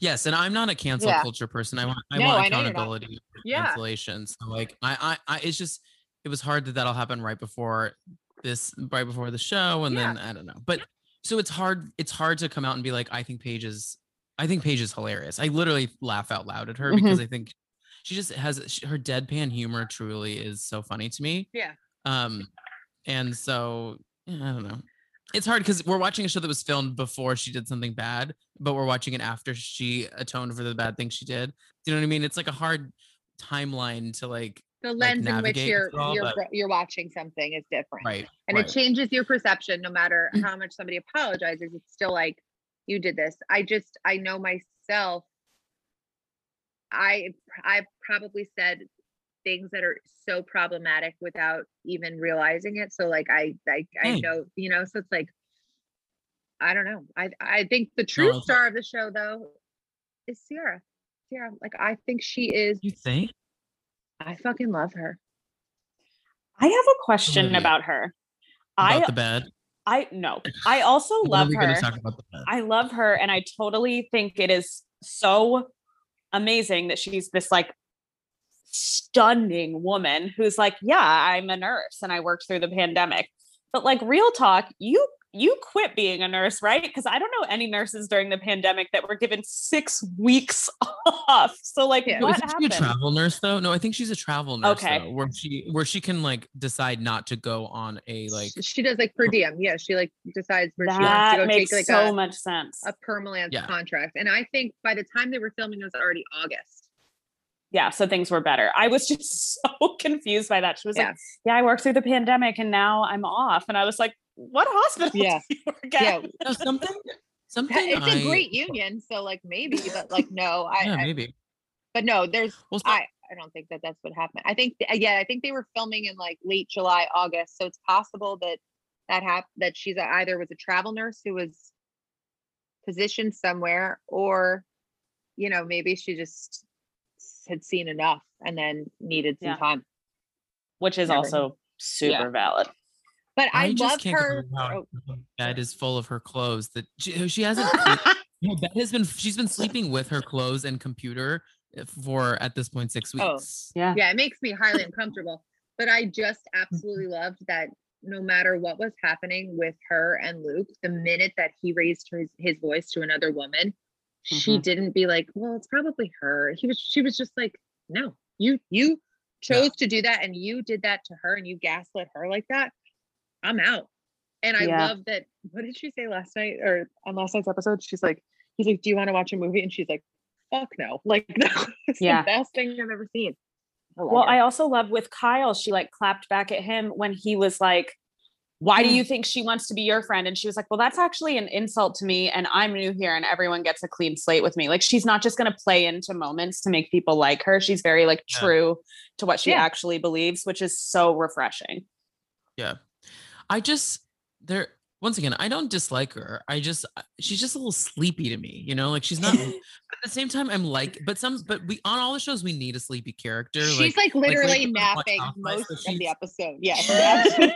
Yes, and I'm not a cancel Yeah. culture person. I want I No, want I know you're not. accountability, for Yeah. cancellation. So like I, I I it's just it was hard that that'll happen right before this right before the show, and Yeah. then I don't know. But so it's hard it's hard to come out and be like I think Paige is I think Paige is hilarious. I literally laugh out loud at her Mm-hmm. because I think she just has she, her deadpan humor truly is so funny to me. Yeah. Um, and so yeah, I don't know. It's hard because we're watching a show that was filmed before she did something bad, but we're watching it after she atoned for the bad thing she did. Do you know what I mean? It's like a hard timeline to like the lens in which you're you're bro- you're watching something is different right. and right. it changes your perception no matter mm. how much somebody apologizes. It's still like you did this. I just i know myself. I i probably said things that are so problematic without even realizing it so like i i, I know you know so it's like i don't know. I i think the true it's- star of the show though is ciara ciara like i think she is You think? I fucking love her I have a question Olivia. about her. About I the bed? I no. I also love her. talk about the bed? I love her and I totally think it is so amazing that she's this like stunning woman who's like, yeah, I'm a nurse and I worked through the pandemic. But like real talk, you you quit being a nurse, right? Because I don't know any nurses during the pandemic that were given six weeks off. So like Yeah. No, what isn't happened? she a travel nurse though? No, I think she's a travel nurse. Okay. though, where she where she can like decide not to go on a like she does like per diem yeah she like decides where she wants to that go makes take like so a, much sense. a permalance Yeah. contract. And I think by the time they were filming, it was already August. yeah, so things were better. I was just so confused by that. She was Yeah. like, "Yeah, I worked through the pandemic and now I'm off," and I was like, "What hospital Yeah. do you work Yeah, no, something something it's a I- great union. So like maybe, but like no, I, Yeah, I maybe. but no, there's Well, so- I I don't think that that's what happened. I think th- yeah, I think they were filming in like late July, August. So it's possible that that happened that she's a- either was a travel nurse who was positioned somewhere, or you know maybe she just had seen enough and then needed some Yeah. time. Which is Never. also super Yeah. valid. But I, just love can't her. over how oh, her bed is full of her clothes that she, she hasn't her bed has been she's been sleeping with her clothes and computer uh, for at this six weeks. yeah. yeah, it makes me highly uncomfortable. But I just absolutely loved that no matter what was happening with her and Luke, the minute that he raised his, his voice to another woman, she Mhm. didn't be like, well, it's probably her. He was she was just like, no, you you chose to do that and you did that to her and you gaslit her like that. I'm out. And I Yeah. love that. What did she say last night or on last night's episode? She's like, he's like, Do you want to watch a movie? And she's like, fuck no. Like that was Yeah. the best thing I've ever seen. I Well, her. I also love with Kyle, she like clapped back at him when he was like, Why do you mm. think she wants to be your friend? And she was like, Well, that's actually an insult to me. And I'm new here and everyone gets a clean slate with me. Like, she's not just going to play into moments to make people like her. She's very like Yeah. true to what she Yeah. actually believes, which is so refreshing. I just there once again, I don't dislike her. I just uh, she's just a little sleepy to me, you know, like she's not but at the same time I'm like, but some but we on all the shows we need a sleepy character. She's like, like literally Lady Gaga napping Housewives, most but of the episode. Yes, Yeah.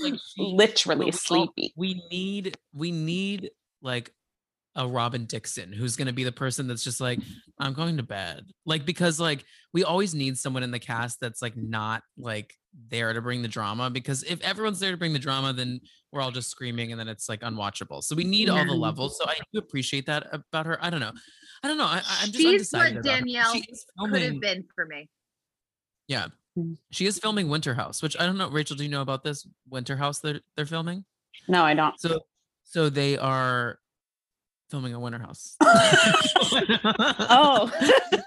like, she- Literally but we all- sleepy. we need we need like a Robyn Dixon who's going to be the person that's just like I'm going to bed. Like because like we always need someone in the cast that's like not like there to bring the drama because if everyone's there to bring the drama then we're all just screaming and then it's like unwatchable. So we need all the levels. So I do appreciate that about her. I don't know. I don't know. I, I- I'm just She's what undecided. about. Danielle She is Could have been for me. Yeah. Mm. She is filming Winter House, which I don't know. Rachel, do you know about this Winter House that they're filming? No, I don't. So so they are filming a Winter House. Oh.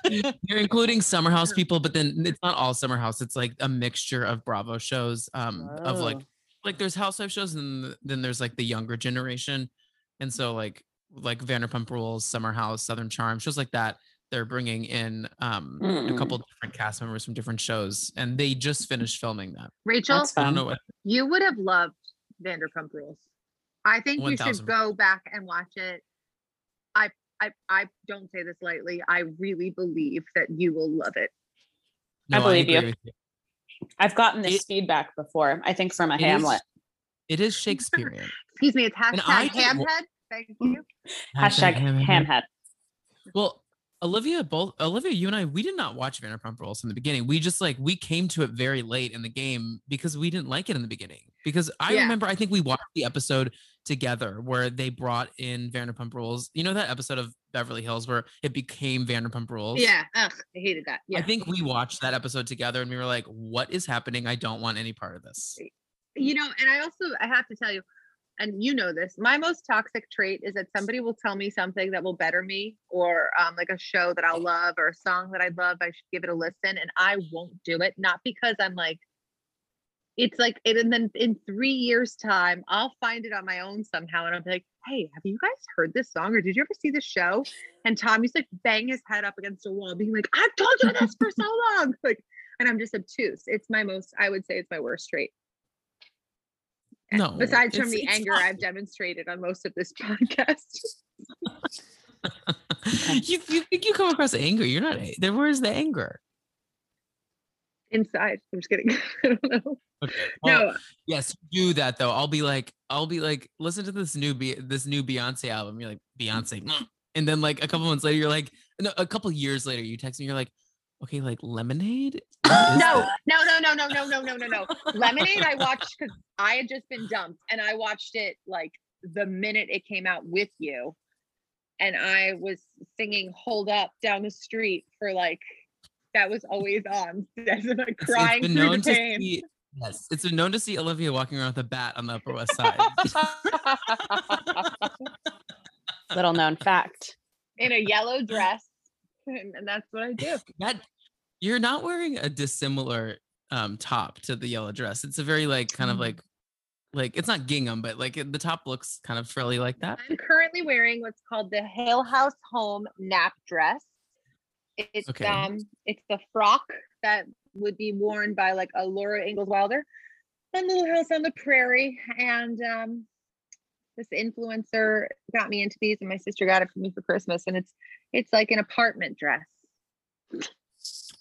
You're including Summer House people, but then it's not all Summer House. It's like a mixture of Bravo shows. Um of like Oh. like there's housewife shows and then there's like the younger generation. And so like like Vanderpump Rules, Summer House, Southern Charm, shows like that. They're bringing in um a Mm. couple different cast members from different shows and they just finished filming that. Rachel, I don't know what you would have loved Vanderpump Rules. I think you should 1000. go back and watch it. I I I don't say this lightly. I really believe that you will love it. I believe agree you. with you. I've gotten this It- feedback before. I think from a It is- Hamlet. It is Shakespearean. Excuse me, it's hashtag hamhead. Thank you. Hashtag Hamhead. hamhead. Well, Olivia, both Olivia, you and I, we did not watch Vanderpump Rules in the beginning. We just like we came to it very late in the game because we didn't like it in the beginning. Because I Yeah. remember, I think we watched the episode together where they brought in Vanderpump Rules. You know that episode of Beverly Hills where it became Vanderpump Rules. Yeah. Ugh, I hated that. Yeah. I think we watched that episode together and we were like, "What is happening? I don't want any part of this." you know, and I also I have to tell you, and you know this, my most toxic trait is that somebody will tell me something that will better me, or um, like a show that I'll love, or a song that I love. I should give it a listen, and I won't do it, not because I'm like, it's like, it, and then in three years' time, I'll find it on my own somehow, and I'll be like, hey, have you guys heard this song, or did you ever see this show? And Tom used to like bang his head up against a wall, being like, I've told you this for so long, like, and I'm just obtuse. It's my most, I would say, it's my worst trait. No, Besides from the anger fine. I've demonstrated on most of this podcast. you, you think you come across angry? You're not. There, where's the anger? Inside. I'm just kidding. I don't know. Okay. well, No, Yes, do that though. I'll be like, I'll be like, listen to this new Be- this new Beyonce album. You're like Beyonce, mm. and then like a couple months later, you're like, no, a couple years later, you text me. You're like, okay, like Lemonade. No, no, no, no, no, no, no, no, no, no. Lemonade, I watched because I had just been dumped and I watched it like the minute it came out with you. And I was singing Hold Up down the street for like, that was always on. As like crying it's been through known the to pain. see. Yes, it's been known to see Olivia walking around with a bat on the Upper West Side. Little known fact. in a yellow dress. And, and that's what I do. that you're not wearing a dissimilar um top to the yellow dress. It's a very like kind of Mm. like like it's not gingham, but like it- the top looks kind of frilly like that. I'm currently wearing what's called the Hill House Home nap dress. It's Okay. um it's the frock that would be worn by like a Laura Ingalls Wilder on Little House on the Prairie. And um this influencer got me into these and my sister got it for me for Christmas. And it's it's like an apartment dress.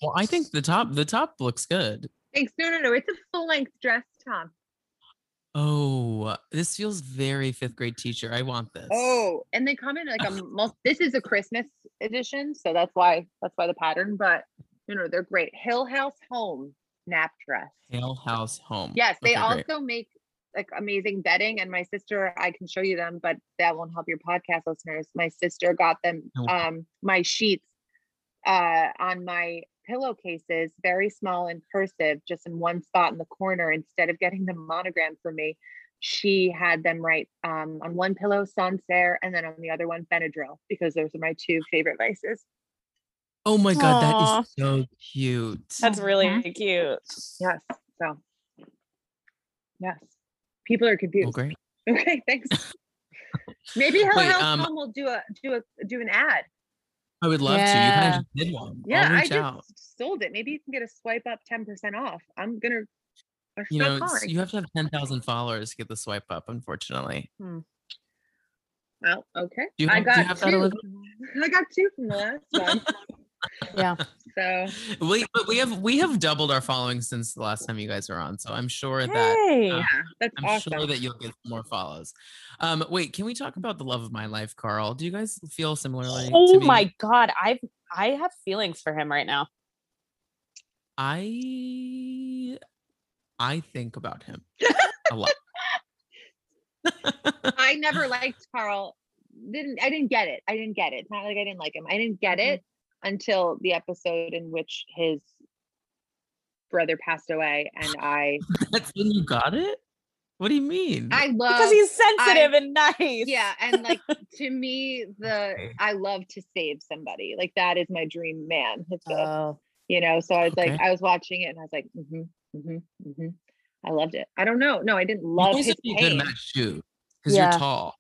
Well, I think the top the top looks good. Thanks. No, no, no. It's a full length dress, Tom. Oh, this feels very fifth grade teacher. I want this. Oh, and they come in like a mul- this is a Christmas edition, so that's why that's why the pattern. But you know they're great. Hill House Home nap dress. hill House Home. Yes, they Okay, great. also make like amazing bedding. And my sister, I can show you them, but that won't help your podcast listeners. My sister got them um my sheets uh on my pillowcases, very small and cursive, just in one spot in the corner. Instead of getting them monogrammed for me, she had them write um, on one pillow Sancerre and then on the other one Benadryl because those are my two favorite vices. Oh my god, that Aw. is so cute. That's really Mhm. cute. Yes. So yes. People are confused. oh, great. Okay, thanks. Maybe Hill Wait, House um, Home will do a do a do an ad. I would love to. You Yeah. kind of just did one. Yeah, I'll I reach just out. sold it. Maybe you can get a swipe up 10% off. I'm gonna You know, calling. you have to have 10,000 followers to get the swipe up, unfortunately. well, okay. Do you I have- do you got have two. I got two from the last one. Yeah. So we but we have we have doubled our following since the last time you guys were on. So I'm sure that Hey. uh, yeah, that's I'm awesome. sure that you'll get more follows. Um, wait, can we talk about the love of my life, Carl? Do you guys feel similarly? oh to me? my god, I've I have feelings for him right now. I I think about him a lot. I never liked Carl. Didn't I didn't get it. I didn't get it. It's not like I didn't like him. I didn't get Mhm. it until the episode in which his brother passed away and I That's when you got it. What do you mean? I love Because he's sensitive and nice. yeah and like to me the Okay. I love to save somebody. Like that is my dream man. It's a- Oh. you know, so I was like I was watching it and I was like mm-hmm, mm-hmm, mm-hmm. I loved it. I don't know. No, I didn't love guys his be a good match too, because Yeah. you're tall.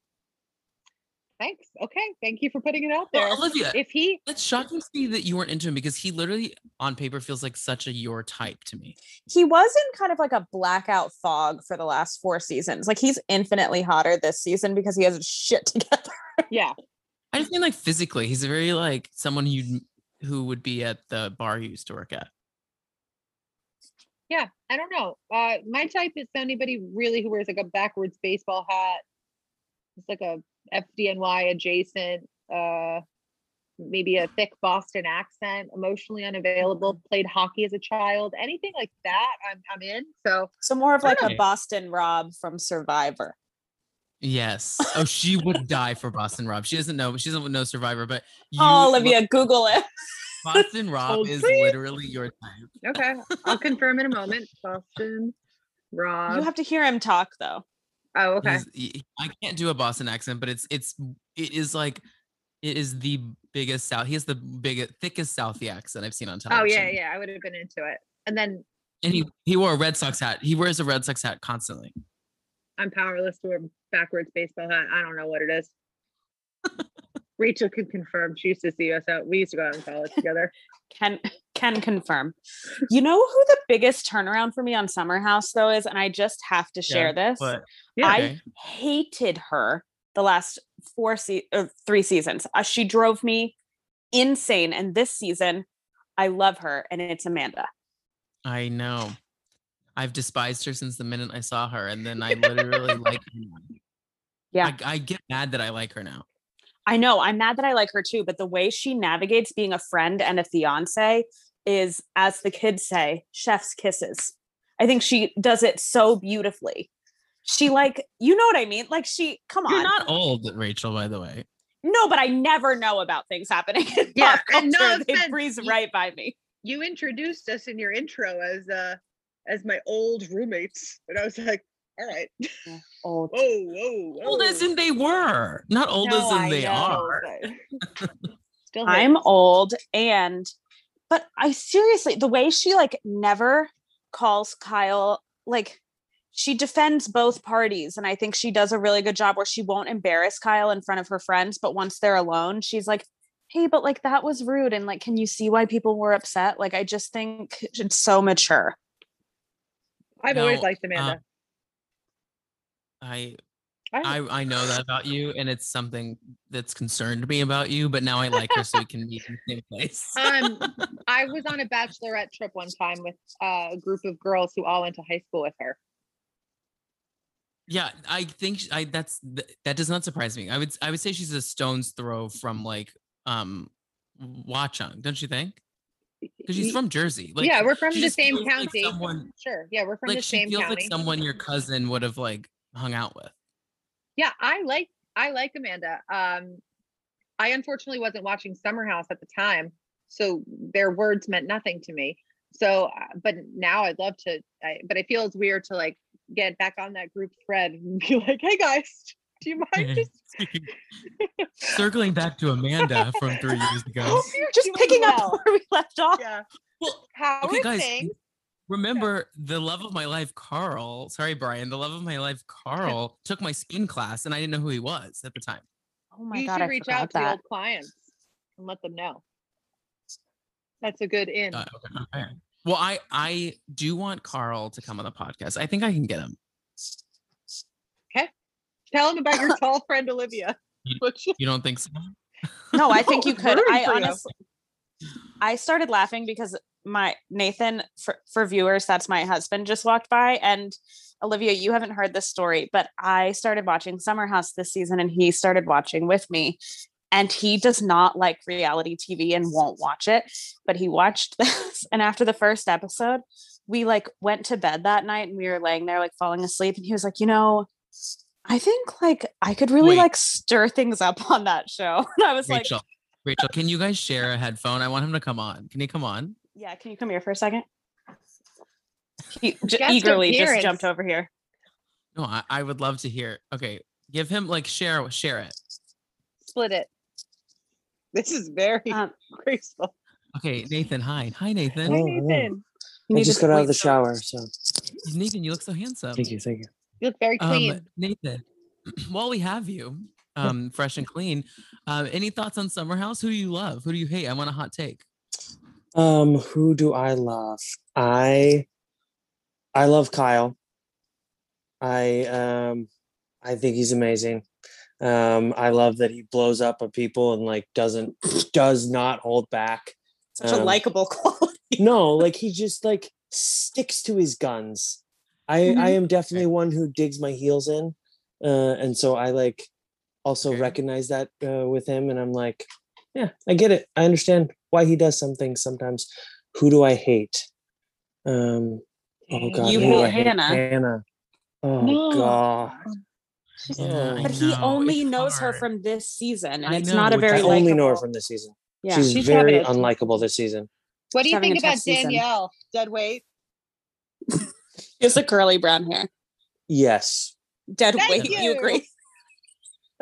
Thanks. Okay. Thank you for putting it out there. Well, Olivia, if he it's shocking to me that you weren't into him because he literally on paper feels like such a your type to me. He was in kind of like a blackout fog for the last four seasons. Like he's infinitely hotter this season because he has his shit together. yeah. I just mean like physically, he's very like someone you who would be at the bar you used to work at. Yeah, I don't know. Uh, my type is anybody really who wears like a backwards baseball hat. It's like a FDNY adjacent, uh, maybe a thick Boston accent, emotionally unavailable, played hockey as a child, anything like that. I'm I'm in. So So more of like Okay. a Boston Rob from Survivor. Yes. Oh, she would die for Boston Rob. She doesn't know. She doesn't know Survivor, but you, oh, Olivia, Google it. Boston Rob Old is freak. literally your type. okay, I'll confirm in a moment. Boston, Rob. You have to hear him talk though. Oh, okay. He's- he- I can't do a Boston accent, but it's it's it is like it is the biggest South. He has the biggest, thickest Southie accent I've seen on television. Oh yeah, yeah. I would have been into it. And then And he he wore a Red Sox hat. He wears a Red Sox hat constantly. I'm powerless to wear backwards baseball hat. I don't know what it is. Rachel could confirm. She used to see us out. We used to go out in college together. Can can confirm. You know who the biggest turnaround for me on Summer House though is, and I just have to share this. Yeah. I okay. hated her the last four se- or three seasons. Uh, she drove me insane, and this season, I love her, and it's Amanda. I know. I've despised her since the minute I saw her, and then I literally like her now. Yeah. I, I get mad that I like her now. I know I'm mad that I like her too, but the way she navigates being a friend and a fiance is, as the kids say, chef's kisses. I think she does it so beautifully. She like, you know what I mean? Like she, come You're on. not old, Rachel, by the way. no, but I never know about things happening in Yeah, pop and no culture. they offense, breeze you- right by me. You introduced us in your intro as uh as my old roommates, and I was like, all right, Old. whoa, whoa, Old as in they were, not old No, as in I they know, are. Still I'm old and but I seriously the way she like never calls Kyle like she defends both parties and I think she does a really good job where she won't embarrass Kyle in front of her friends but once they're alone she's like hey but like that was rude and like can you see why people were upset like I just think it's so mature I've always No, liked uh, Amanda. I I, I I know that about you, and it's something that's concerned me about you. But now I like her, so we can be in the same place. um, I was on a bachelorette trip one time with uh, a group of girls who all went to high school with her. yeah, I think I that's that does not surprise me. I would I would say she's a stone's throw from like um Watchung, don't you think? Because she's from Jersey. Like, yeah, we're from the same feels like county. someone- sure. Yeah, we're from like the she same feels county. like someone your cousin would have like hung out with. Yeah, I like I like Amanda. Um, I unfortunately wasn't watching Summer House at the time, so their words meant nothing to me. So, uh, but now I'd love to. I, but I feel it's weird to like get back on that group thread and be like, "Hey guys, do you mind just Circling back to Amanda from three years ago. Hope you're just doing picking up where we left off Yeah. Well, How okay, are guys. things? Remember the love of my life, Carl. Sorry, Brian. The love of my life, Carl, took my spin class, and I didn't know who he was at the time. oh my you god should I reach forgot out to the old clients and let them know. That's a good in. Uh, okay, okay. Well, I I do want Carl to come on the podcast. I think I can get him. Okay, tell him about your tall friend Olivia. You- You don't think so? no I think you could I for you. honestly I started laughing because my Nathan for, for viewers, that's my husband just walked by and Olivia, you haven't heard this story, but I started watching Summer House this season and he started watching with me. And he does not like reality TV and won't watch it, but he watched this. And after the first episode, we like went to bed that night and we were laying there like falling asleep. And he was like, you know, I think like I could really Wait. like stir things up on that show. And I was like, Rachel, Rachel, can you guys share a headphone? I want him to come on. Can he come on? Yeah, can you come here for a second? He j- Guest eagerly just appearance. jumped over here. No, I, I would love to hear. Okay, give him like share share it. Split it. This is very Um, graceful. Okay, Nathan. Hi, hi, Nathan. Hi, Oh, hello. Nathan. you I need just to- got out of wait, the so- shower, so Nathan, you look so handsome. thank you, thank you. You look very clean. Um, Nathan, while we have you, um, fresh and clean, uh, any thoughts on Summer House? Who do you love? Who do you hate? I want a hot take. Um, who do I love? I I love Kyle. I um I think he's amazing. Um, I love that he blows up on people and like doesn't does not hold back. Such a Um, likable quality. No, like he just like sticks to his guns. I I Mhm. am definitely one who digs my heels in, uh, and so I like also recognize that uh, with him, and I'm like, yeah, I get it. I understand why he does some things sometimes. Who do I hate? Um, oh god, You who do hate Hannah. Hannah. Oh No. god, She's- Yeah, I But he only it's knows her from this season, and I it's know, not a very I only know her from this season. Yeah, She's She's very a- unlikable this season. what do you think about tough season. Danielle? Dead weight. she has the curly brown hair. Yes, Dead Thank weight. You you. agree?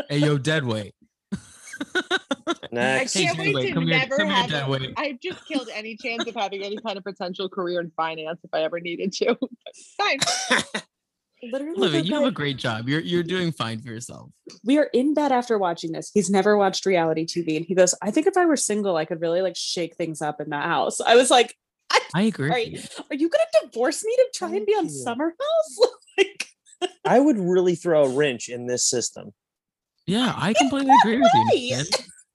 Hey, yo, dead weight. I next. Hey, can't dead wait weight, to come never come here, have. dead a- weight. I've just killed any chance of having any kind of potential career in finance if I ever needed to. Fine. Literally, Olivia, you have a great job. You're you're doing fine for yourself. we are in bed after watching this. He's never watched reality TV, and he goes, "I think if I were single, I could really like shake things up in that house." I was like, I agree. Are you, are you gonna divorce me to try and be on Thank you. Summer House? like, I would really throw a wrench in this system. Yeah, I completely agree with you. Why?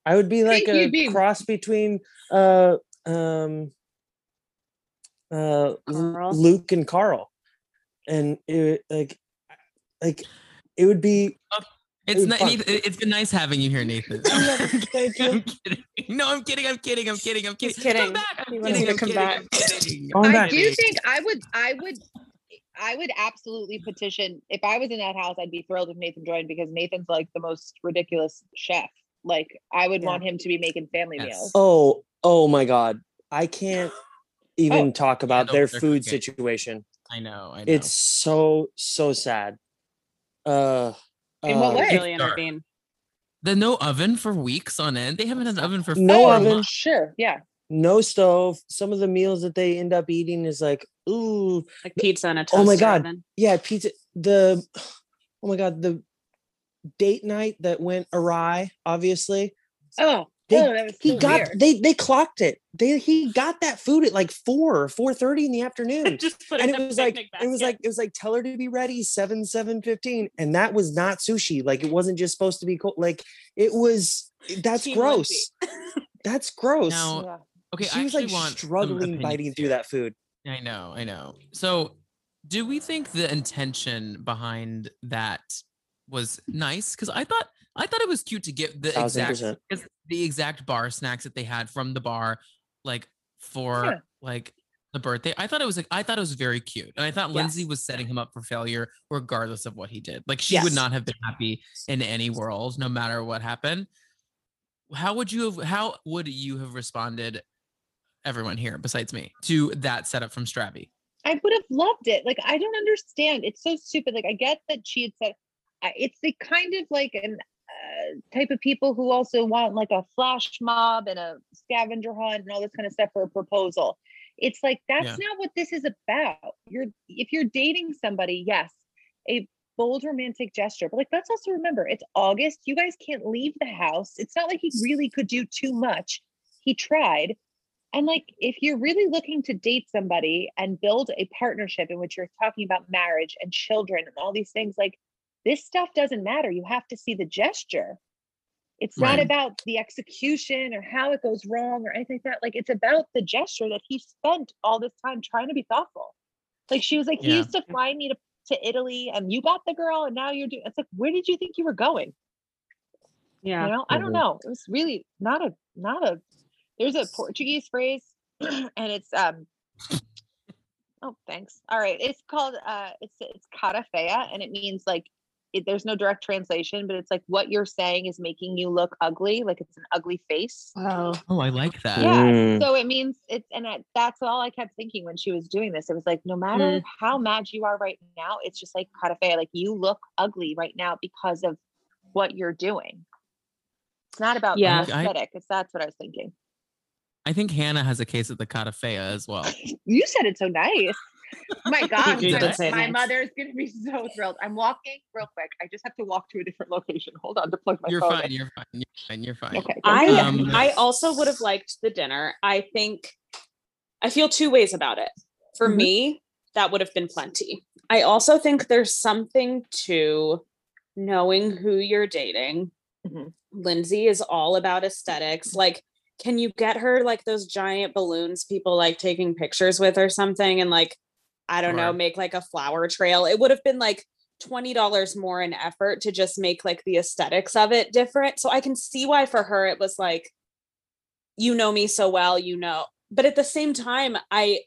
I would be like Thank a Bean. cross between uh um uh Carl? Luke and Carl. And it like like it would be It's Dude, not. Nathan, it- it's been nice having you here, Nathan. Thank you. I'm kidding. No, I'm kidding. I'm kidding. I'm kidding. I'm kidding. He's kidding. Come back. I'm He kidding. I'm come kidding. back. I'm kidding. Come I'm back. I do think I would. I would. I would absolutely petition if I was in that house. I'd be thrilled if Nathan joined because Nathan's like the most ridiculous chef. Like I would Yeah. want him to be making family Yes. meals. oh oh my god. I can't even Oh. talk about no, their food cooking. situation. I know. I know. It's so so sad. Uh In what uh, way? It's really dark. intervene. the no oven for weeks on end. They haven't had an oven for No four oven. months. Sure. Yeah. No stove. Some of the meals that they end up eating is like, ooh, Like pizza and a toast. Oh my God. oven. yeah, pizza. The oh my god, the date night that went awry. Obviously, Oh. They- oh, that was he so got weird. they they clocked it. They he got that food at like four or four thirty in the afternoon. Just put and in it was like picnic it was like it was like tell her to be ready seven seven fifteen and that was not sushi like it wasn't just supposed to be cold like it was that's Team gross that's gross Now, Yeah. Okay, she I was like struggling biting through that food I know, I know. So, do we think the intention behind that was nice? Because I thought I thought it was cute to get the thousand exact percent it's the exact bar snacks that they had from the bar, like for Yeah. like the birthday. I thought it was like I thought it was very cute, and I thought Lindsay was setting him up for failure regardless of what he did. Like she would not have been happy in any world, no matter what happened. How would you have? How would you have responded? Everyone here, besides me, to that setup from Stravy. I would have loved it. Like I don't understand. It's so stupid. Like I get that she had said it's the kind of like an uh, type of people who also want like a flash mob and a scavenger hunt and all this kind of stuff for a proposal. It's like that's Yeah. not what this is about. You're if you're dating somebody, yes, a bold romantic gesture. But like let's also remember it's August. You guys can't leave the house. It's not like he really could do too much. He tried. And like, if you're really looking to date somebody and build a partnership in which you're talking about marriage and children and all these things, like this stuff doesn't matter. You have to see the gesture. It's not about the execution or how it goes wrong or anything like that. Like it's about the gesture that he spent all this time trying to be thoughtful. Like she was like, he used to fly me to, to Italy and you got the girl and now you're doing it's like, where did you think you were going? Yeah. You know, I don't know. It was really not a not a there's a Portuguese phrase and it's um oh thanks. All right. It's called uh it's it's cara feia and it means like it, there's no direct translation, but it's like what you're saying is making you look ugly, like it's an ugly face. Oh. Oh, I like that. Yeah. Mm. So it means it's and I, that's all I kept thinking when she was doing this. It was like no matter how mad you are right now, it's just like cara feia, like you look ugly right now because of what you're doing. It's not about Yeah. the I- aesthetic. It's that's what I was thinking. I think Hannah has a case of the catafea as well. You said it so nice. My God, my, did say it my nice. mother's gonna be so thrilled. I'm walking real quick. I just have to walk to a different location. Hold on to plug my You're phone. fine. in. You're fine. You're fine. You're fine. Okay. I. Um, I also would have liked the dinner. I think I feel two ways about it. For Mhm. me, that would have been plenty. I also think there's something to knowing who you're dating. Mhm. Lindsay is all about aesthetics. Like, can you get her like those giant balloons people like taking pictures with or something and like I don't know, make like a flower trail. It would have been like $20 more in effort to just make like the aesthetics of it different. So I can see why for her it was like you know me so well, you know. But at the same time, I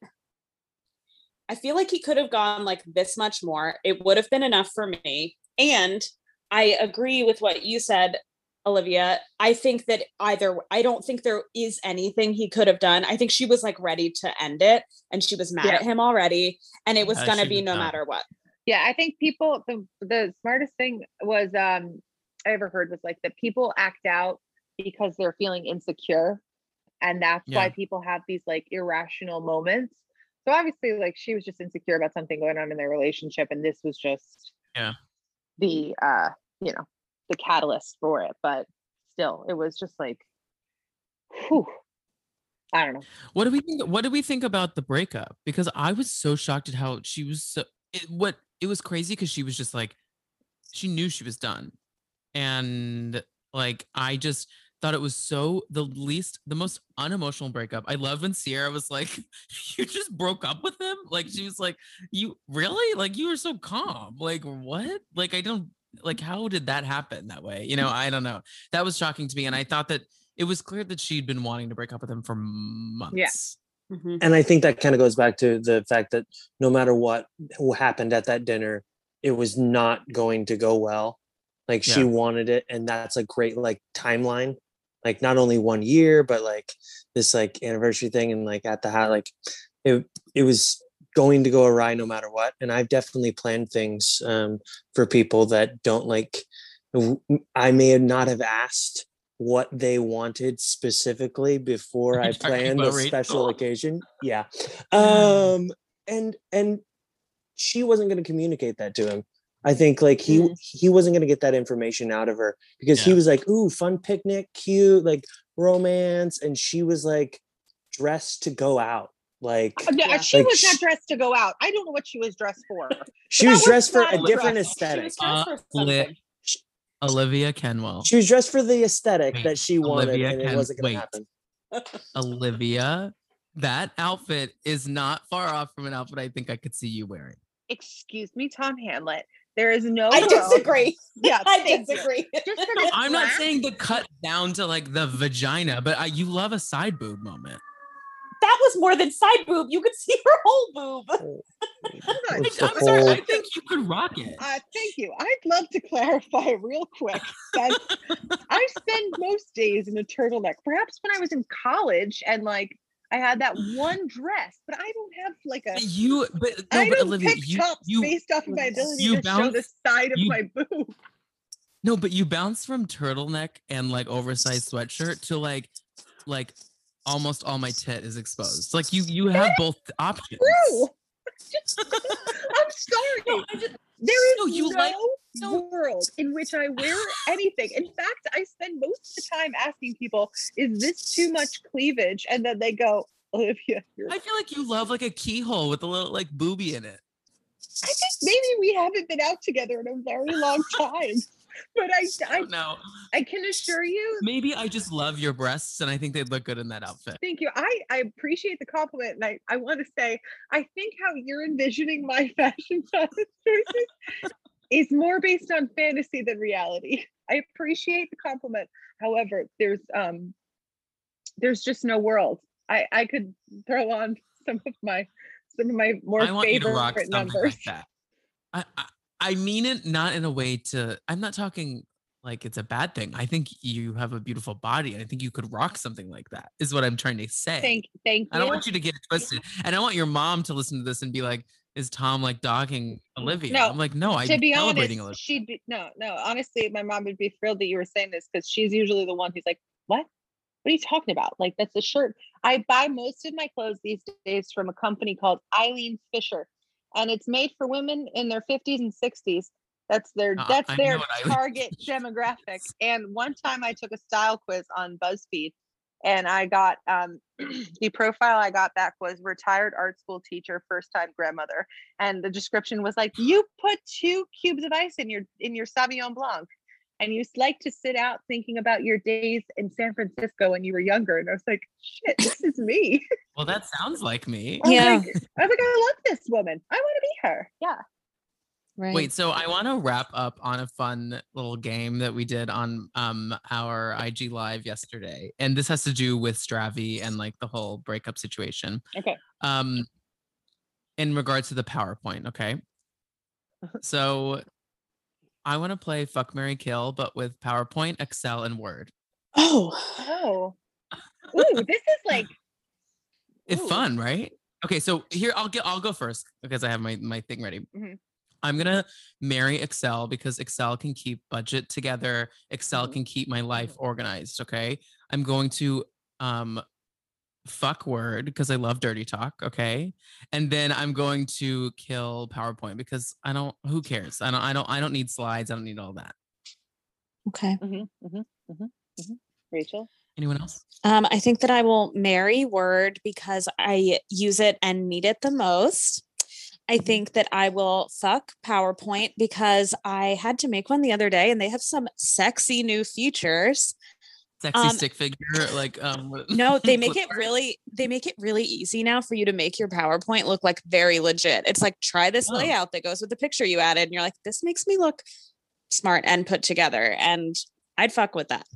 I feel like he could have gone like this much more. It would have been enough for me. And I agree with what you said, Olivia. I think that either I don't think there is anything he could have done. I think she was like ready to end it and she was mad Yeah. at him already and it was Yeah, going to be no done. matter what. Yeah, I think people the the smartest thing was um I ever heard was like that people act out because they're feeling insecure. And that's why people have these like irrational moments. So obviously like she was just insecure about something going on in their relationship and this was just Yeah. the uh you know the catalyst for it. But still it was just like whew, I don't know. What do we think? What do we think about the breakup? Because I was so shocked at how she was. So, it, what it was crazy because she was just like, she knew she was done, and like I just thought it was so the least, the most unemotional breakup. I love when Ciara was like, "You just broke up with him." Like she was like, "You really? Like you were so calm. Like what? Like I don't." Like how did that happen that way? You know, I don't know. That was shocking to me, and I thought that it was clear that she'd been wanting to break up with him for months. Mhm. and I think that kind of goes back to the fact that no matter what happened at that dinner, it was not going to go well. Like she wanted it, and that's a great like timeline. Like not only one year, but like this like anniversary thing, and like at the hat, like it it was going to go awry no matter what. And I've definitely planned things um, for people that don't like. I may not have asked what they wanted specifically before I planned a special occasion. Yeah. Um and and she wasn't going to communicate that to him. I think like he Mm. he wasn't going to get that information out of her because he was like, "Ooh, fun picnic, cute, like romance," and she was like dressed to go out. Like Uh, Yeah. She Like, was not dressed to go out. I don't know what she was dressed for. she was was dressed for a a different dress. She aesthetic. was dressed Uh, lit. something. Olivia Kenwell. She was dressed for the aesthetic Wait, that she wanted, Olivia and it wasn't going to wait. happen. Olivia, that outfit is not far off from an outfit I think I could see you wearing. Excuse me, Tom Hamlet. There is no. I girl- disagree. Yeah, I disagree. no, I'm not saying the cut down to like the vagina, but I, you love a side boob moment. That was more than side boob. You could see her whole boob. Hold on. It's I, the am sorry, I think you could rock it. Uh, thank you. I'd love to clarify real quick that I spend most days in a turtleneck. Perhaps when I was in college and like I had that one dress, but I don't have like a. you, but no, I but don't Olivia, pick you, tops you, based off of my ability you to show the side of you- my boob. no, but you bounce from turtleneck and like oversized sweatshirt to like, like almost all my tit is exposed. Like you, you have both options. True. I'm sorry. No, I just- There is No, you no like- no. world in which I wear anything. In fact, I spend most of the time asking people, "Is this too much cleavage?" And then they go, "Olivia, you're I feel like you love like a keyhole with a little like booby in it. I think maybe we haven't been out together in a very long time. but I, I, know. I can assure you. maybe I just love your breasts, and I think they'd look good in that outfit. Thank you. I, I appreciate the compliment. And I, I want to say, I think how you're envisioning my fashion choices is more based on fantasy than reality. I appreciate the compliment. However, there's um there's just no world. I I could throw on some of my some of my more I want you to rock favorite numbers. like that. I, I I mean it not in a way to. I'm not talking like it's a bad thing. I think you have a beautiful body, and I think you could rock something like that. Is what I'm trying to say. Thank thank I you. don't want you to get twisted, and I want your mom to listen to this and be like, "Is Tom like dogging Olivia?" No, I'm like, "No, I'm to be celebrating honest, Olivia." she'd be no, no. Honestly, my mom would be thrilled that you were saying this because she's usually the one who's like, "What? What are you talking about? Like that's a shirt." I buy most of my clothes these days from a company called Eileen Fisher, and it's made for women in their fifties and sixties. That's their Uh, that's I their target demographic. And one time I took a style quiz on BuzzFeed, and I got um, the profile I got back was retired art school teacher, first time grandmother and the description was like you put two cubes of ice in your in your sauvignon blanc and you s- like to sit out thinking about your days in san francisco when you were younger and i was like shit this is me Well, that sounds like me. I was Yeah. like, i was like i love this woman i want to be her yeah Right. Wait, so I want to wrap up on a fun little game that we did on um our IG live yesterday. And this has to do with Stravi and like the whole breakup situation. okay Um in regards to the PowerPoint, okay? So I want to play fuck Mary Kill, but with PowerPoint, Excel, and Word. Oh. oh Ooh, this is like It's Ooh. fun, right? Okay, so here I'll get I'll go first because I have my my thing ready. Mhm. I'm gonna marry Excel because Excel can keep budget together. Excel Mhm. can keep my life organized. Okay, I'm going to um fuck Word because I love dirty talk. Okay, and then I'm going to kill PowerPoint because I don't. Who cares? I don't. I don't. I don't need slides. I don't need all that. Okay. mhm, mhm, mhm, mhm. rachel Anyone else? Um, I think that I will marry Word because I use it and need it the most. I Mhm. think that I will fuck PowerPoint because I had to make one the other day and they have some sexy new features. Sexy Um, stick figure. Like um. No, they make it really they make it really easy now for you to make your PowerPoint look like very legit. It's like try this Oh. layout that goes with the picture you added and you're like this makes me look smart and put together and I'd fuck with that.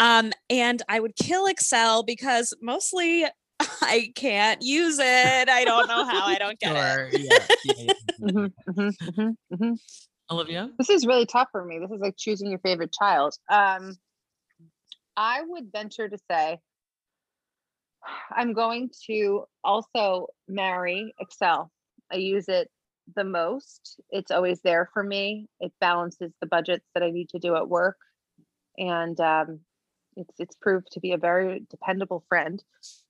Um and I would kill Excel because mostly I can't use it. I don't know how. I don't get it. Sure. Yeah. yeah, yeah. Mhm, mhm, mhm, mhm. Olivia. This is really tough for me. This is like choosing your favorite child. Um, I would venture to say I'm going to also marry Excel. I use it the most. It's always there for me. It balances the budgets that I need to do at work, and um, it's it's proved to be a very dependable friend.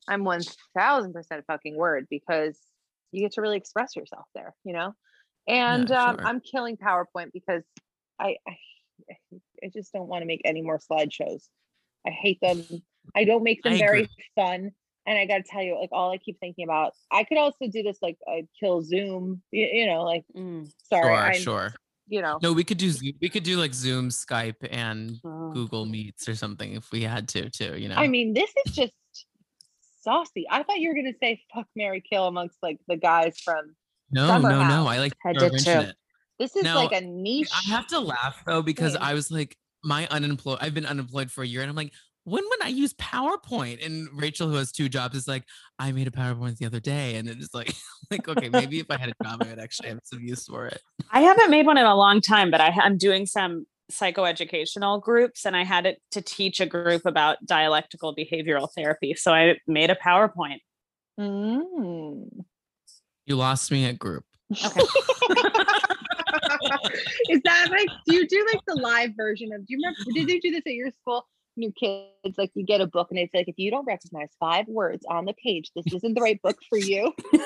I'm one thousand percent fucking word because you get to really express yourself there, you know. And um, sure. I'm killing PowerPoint because I, I I just don't want to make any more slideshows. I hate them. I don't make them very fun. And I got to tell you, like all I keep thinking about, I could also do this like I'd kill Zoom. You, you know, like Mm. sorry, Sure. I, Sure. you know, No, we could do Zoom- we could do like Zoom, Skype, and Oh. Google Meets or something if we had to too. You know. I mean, this is just saucy. I thought you were gonna say fuck Mary Kill amongst like the guys from no, Summer no, no. I like I to did too. it. this is Now, like a niche. I have to laugh though because thing. I was like, my unemployed. I've been unemployed for a year, and I'm like, when would I use PowerPoint? And Rachel, who has two jobs, is like, I made a PowerPoint the other day, and it's like, like okay, maybe if I had a job, I would actually have some use for it. I haven't made one in a long time, but I, I'm doing some psychoeducational groups and I had it to teach a group about dialectical behavioral therapy. So I made a PowerPoint. Mm. You lost me at group. Okay. is that like do you do like the live version of do you remember did you do this at your school your kids like you get a book and it's like if you don't recognize five words on the page this isn't the right book for you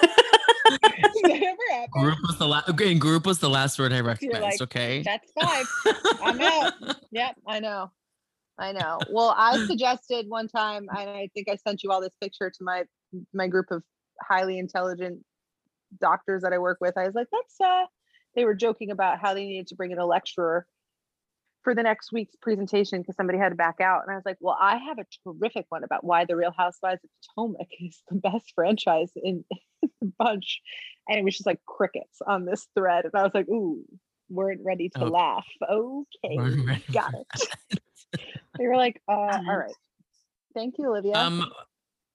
Does that ever happen? Group was the last. Okay, and group was the last word I recognized. like, okay. that's five I'm out. Yep, I know. I know. Well, I suggested one time, and I think I sent you all this picture to my my group of highly intelligent doctors that I work with. I was like, let's uh they were joking about how they needed to bring in a lecturer for the next week's presentation because somebody had to back out. And I was like, well, I have a terrific one about why the Real Housewives of Potomac is the best franchise in, the bunch. And it was just like crickets on this thread. And I was like, ooh, weren't ready to Oh. laugh. Okay, got it. They were like, uh, all right. Thank you, Olivia. Um,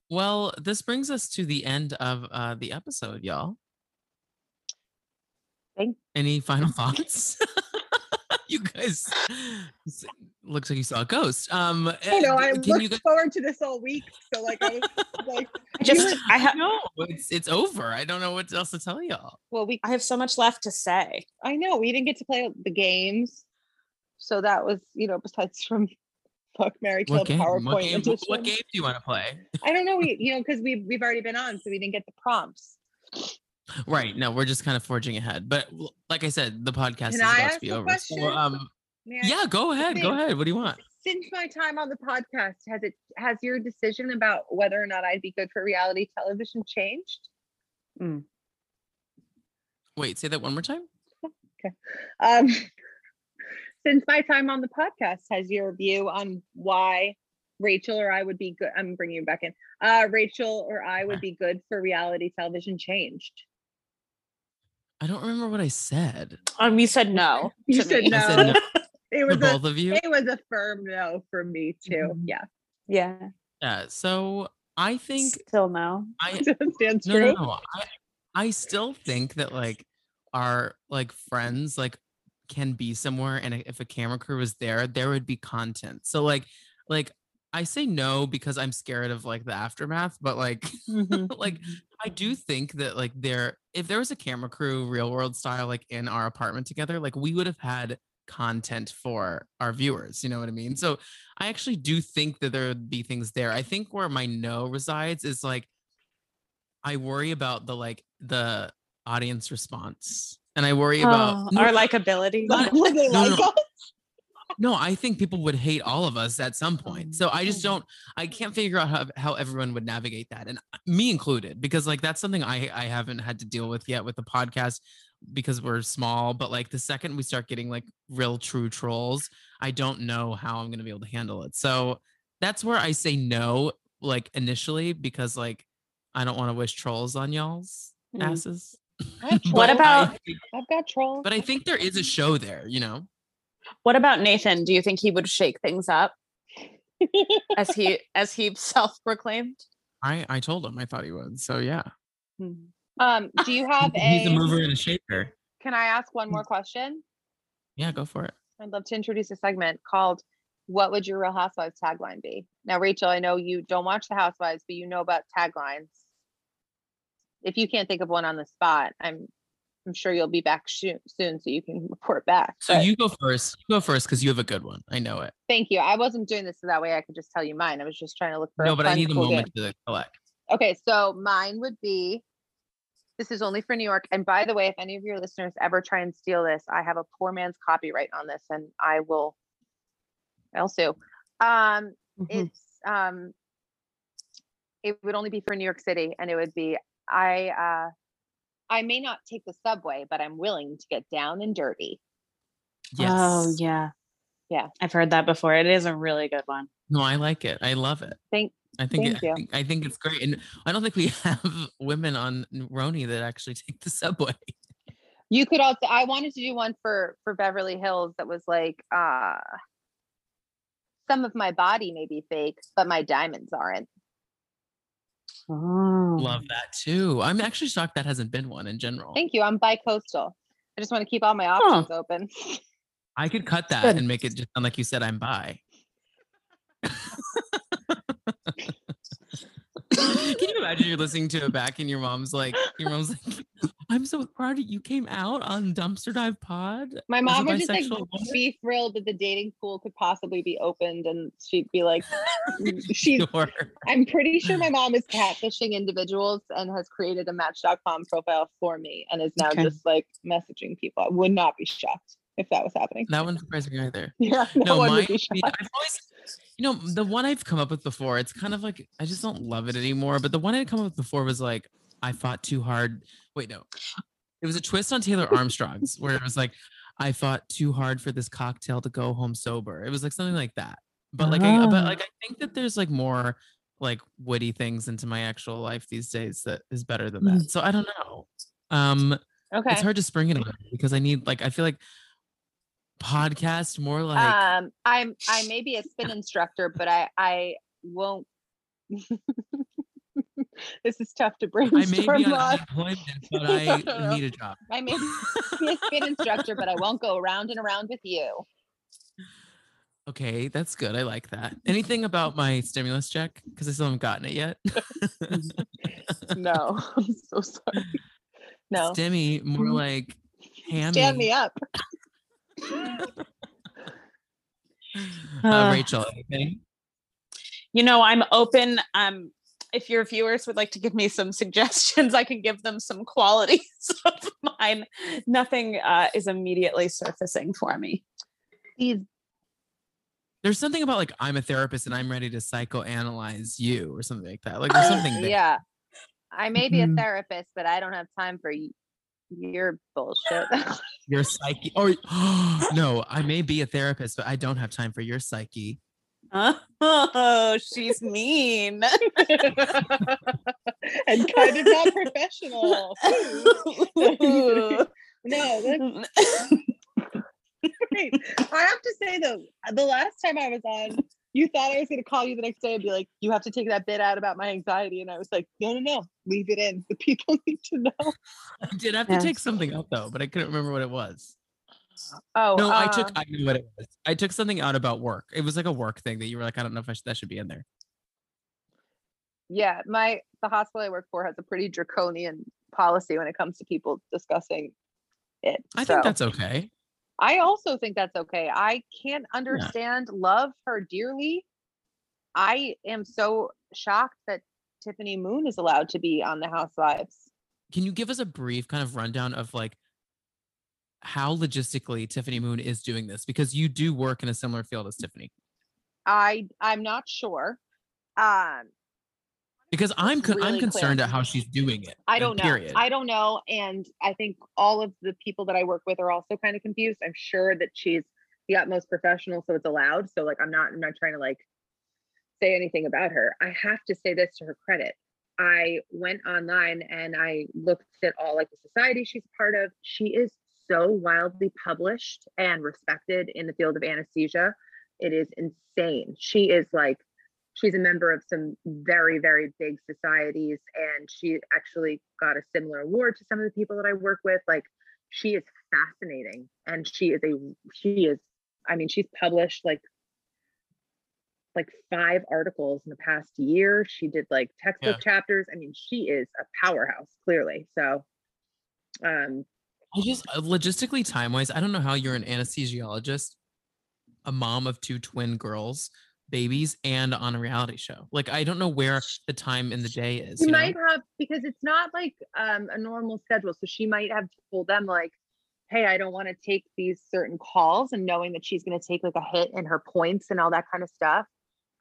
well, this brings us to the end of uh, the episode, y'all. Thank- Any final thoughts? you guys looks like you saw a ghost. Um, I know, I can looked you guys? forward to this all week. So like I was like, I just I have No, it's it's over. I don't know what else to tell y'all. well, we I have so much left to say. I know we didn't get to play the games. So that was, you know, besides from Fuck Mary Kill What game? PowerPoint What game? edition. What game do you want to play? I don't know, we you know, because we we've already been on, so we didn't get the prompts. Right. No, we're just kind of forging ahead. But like I said, the podcast Can is I about ask to be a over. So, um, yeah, go ahead. Go ahead. What do you want? Since my time on the podcast, has it has your decision about whether or not I'd be good for reality television changed? Wait, say that one more time. Um, since my time on the podcast, has your view on why Rachel or I would be good? I'm bringing you back in. Uh, Rachel or I would be good for reality television changed. I don't remember what I said. Um, you said no. You said me. no. I said no It for was a both of you. it was a firm no for me too. Mhm. Yeah, Yeah. Yeah. So I think Still no. I stands no, true. no, no. I, I still think that like our like friends like can be somewhere and if a camera crew was there, there would be content. So like like I say no because I'm scared of like the aftermath, but like Mhm. like I do think that like there if there was a camera crew real world style like in our apartment together, like we would have had content for our viewers, you know what I mean? So I actually do think that there would be things there. I think where my no resides is like I worry about the like the audience response. And I worry about Oh, no, our likability. not- no, no. Us? no, I think people would hate all of us at some point. So I just Oh. don't I can't figure out how, how everyone would navigate that. And uh, me included, because like that's something I I haven't had to deal with yet with the podcast because we're small. But like the second we start getting like real true trolls, I don't know how I'm gonna be able to handle it. So that's where I say no, like initially, because like I don't want to wish trolls on y'all's Mm. asses. I have What But I about- I've got trolls. but I think there is a show there, you know. What about Nathan? Do you think he would shake things up as he as he self-proclaimed? I I told him I thought he would. So yeah. Hmm. um, do you have a He's a a? mover and a shaker. Can I ask one more question? Yeah, go for it. I'd love to introduce a segment called "What Would Your Real Housewives tagline be?" Now, Rachel, I know you don't watch the Housewives, but you know about taglines. If you can't think of one on the spot, I'm I'm sure you'll be back soon, so you can report back. So but you go first. You go first because you have a good one. I know it. thank you. I wasn't doing this so that way I could just tell you mine. I was just trying to look for No, a but I fun, need a cool game. moment to collect. Okay, so mine would be this is only for New York. And by the way, if any of your listeners ever try and steal this, I have a poor man's copyright on this and I will I'll sue. Um Mhm. it's um it would only be for New York City and it would be I uh I may not take the subway, but I'm willing to get down and dirty. Yes. Oh yeah. Yeah. I've heard that before. It is a really good one. No, I like it. I love it. Thank I think, it, Thank you. I think I think it's great, and I don't think we have women on RHONY that actually take the subway. you could also I wanted to do one for for Beverly Hills that was like uh some of my body may be fake, but my diamonds aren't. Oh. Love that too. I'm actually shocked that hasn't been one in general. Thank you. I'm bi-coastal. I just want to keep all my options open. I could cut that Good. and make it just sound like you said I'm bi. Can you imagine you're listening to it back and your mom's like, your mom's like, I'm so proud you came out on Dumpster Dive Pod. My mom would just like woman?" be thrilled that the dating pool could possibly be opened and she'd be like mm, she's Sure. I'm pretty sure my mom is catfishing individuals and has created a match.com profile for me and is now Okay. just like messaging people. I would not be shocked if that was happening. That wouldn't surprise me either. Yeah, no, No, one mine would be- shocked. I've always, you know, the one I've come up with before, it's kind of like I just don't love it anymore. But the one I'd come up with before was like, I fought too hard. Wait, no. It was a twist on Taylor Armstrong's where it was like, I fought too hard for this cocktail to go home sober. It was like something like that. But like, I, but Ah. like, I think that there's like more like witty things into my actual life these days that is better than Mm. that. So I don't know. Um, Okay. it's hard to spring it on because I need like I feel like podcast more like um, I'm I may be a spin instructor, but I I won't. this is tough to bring I may brainstorm be on but I need a job. I may be a spin instructor, but I won't go around and around with you. Okay, that's good. I like that. Anything about my stimulus check? Because I still haven't gotten it yet. No, I'm so sorry. No, Stimmy, more Mhm. like stand me up. Uh, Uh, Rachel, anything? You know, I'm open. Um, if your viewers would like to give me some suggestions, I can give them some qualities of mine. Nothing uh, is immediately surfacing for me. There's something about like I'm a therapist and I'm ready to psychoanalyze you or something like that. Like there's something there. yeah. I may be a Mhm. therapist, but I don't have time for y- your bullshit. Your psyche. Or no, I may be a therapist, but I don't have time for your psyche. Oh, she's mean. and kind of not professional. no, that's mm. great. I have to say though, the last time I was on, you thought I was going to call you the next day and be like, "You have to take that bit out about my anxiety," and I was like, "No, no, no, leave it in. The people need to know." I did have to take something out though, but I couldn't remember what it was. Oh No, I took um, I knew what it was. I took something out about work. It was like a work thing that you were like, I don't know if I should, that should be in there. yeah, my the hospital I work for has a pretty draconian policy when it comes to people discussing it. I think that's okay. I also think that's okay. I can't understand, love her dearly. I am so shocked that Tiffany Moon is allowed to be on the Housewives. Can you give us a brief kind of rundown of like how logistically Tiffany Moon is doing this? Because you do work in a similar field as Tiffany. I I'm not sure. Um, Because I'm con- I'm really clear. concerned at how she's doing it. I don't know. Period. I don't know, and I think all of the people that I work with are also kind of confused. I'm sure that she's the utmost professional, so it's allowed. So like, I'm not I'm not trying to like say anything about her. I have to say this to her credit. I went online and I looked at all like the society she's part of. She is so wildly published and respected in the field of anesthesia. It is insane. She is like she's a member of some very very big societies and she actually got a similar award to some of the people that i work with. Like she is fascinating and she is a she is i mean she's published like like five articles in the past year. She did like textbook chapters. I mean she is a powerhouse clearly. So um I just uh, logistically time wise, I don't know how you're an anesthesiologist, a mom of two twin girls, babies, and on a reality show. Like I don't know where the time in the day is. She you know? might have because it's not like um, a normal schedule. So she might have told them like, "Hey, I don't want to take these certain calls," and knowing that she's going to take like a hit in her points and all that kind of stuff.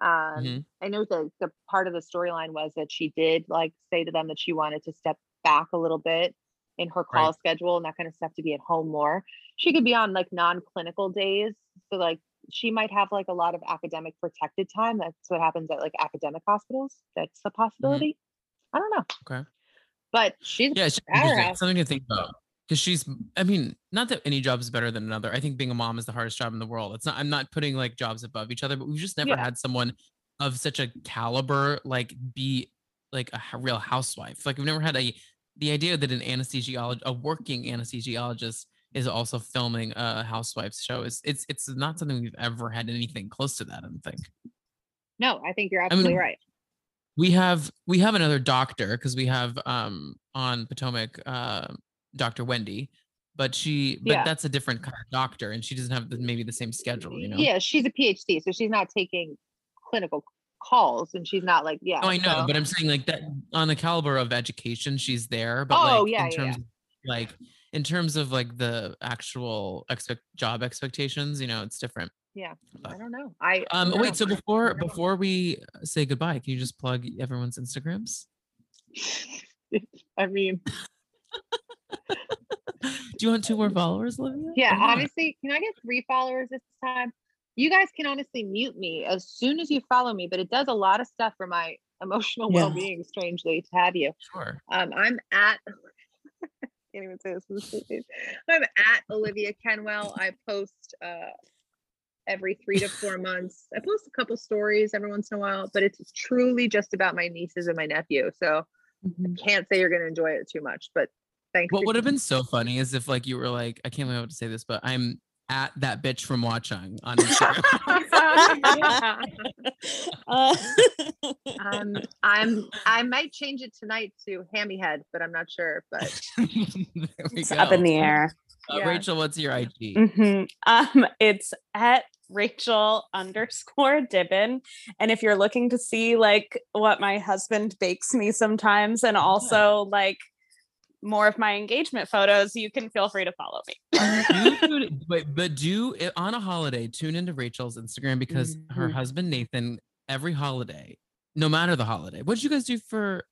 Um, Mhm. I know the the part of the storyline was that she did like say to them that she wanted to step back a little bit in her call Right. schedule and that kind of stuff to be at home more. She could be on like non-clinical days, so like she might have like a lot of academic protected time. That's what happens at like academic hospitals. That's a mm-hmm. possibility. I don't know. Okay. But she's Yeah, it's just interesting. powerhouse. something to think about. Because she's, I mean, not that any job is better than another. I think being a mom is the hardest job in the world. It's not. I'm not putting like jobs above each other, but we've just never Yeah. had someone of such a caliber like be like a real housewife. Like we've never had a the idea that an anesthesiologist, a working anesthesiologist, is also filming a housewives show is it's it's not something we've ever had anything close to that. I don't think. no, I think you're absolutely mean, right. we have we have another doctor because we have um on Potomac uh Dr. Wendy, but she but Yeah. that's a different kind of doctor and she doesn't have the, maybe the same schedule, you know. Yeah, she's a PhD, so she's not taking clinical calls and she's not like, yeah. No, I know, so- but I'm saying like that on the caliber of education, she's there. But Oh, like yeah, in yeah, terms of, like in terms of like the actual expect job expectations, you know, it's different. Yeah, but- I don't know. I Um don't wait, so before before we say goodbye, can you just plug everyone's Instagrams? I mean, Do you want two more followers, Olivia? Yeah, honestly, can I get three followers this time? You guys can honestly mute me as soon as you follow me, but it does a lot of stuff for my emotional Yeah. well-being. Strangely, to have you. Sure. Um, I'm at. Can't even say this. this is stupid. I'm at Olivia Kenwell. I post uh, every three to four months. I post a couple stories every once in a while, but it's truly just about my nieces and my nephew. So Mhm. can't say you're going to enjoy it too much, but thanks. What would have been so funny is if like you were like, I can't believe I have to say this, but I'm at that bitch from Watchung on Instagram. Uh, um, I'm. I might change it tonight to Hammy Head, but I'm not sure. But there we it's up in the air. Uh, Yeah. Rachel, what's your IG? Mhm. Um, it's at Rachel underscore Dibben. And if you're looking to see like what my husband bakes me sometimes and also like more of my engagement photos, you can feel free to follow me. You but but do on a holiday. Tune into Rachel's Instagram because her Mhm. husband Nathan every holiday, no matter the holiday. What did you guys do for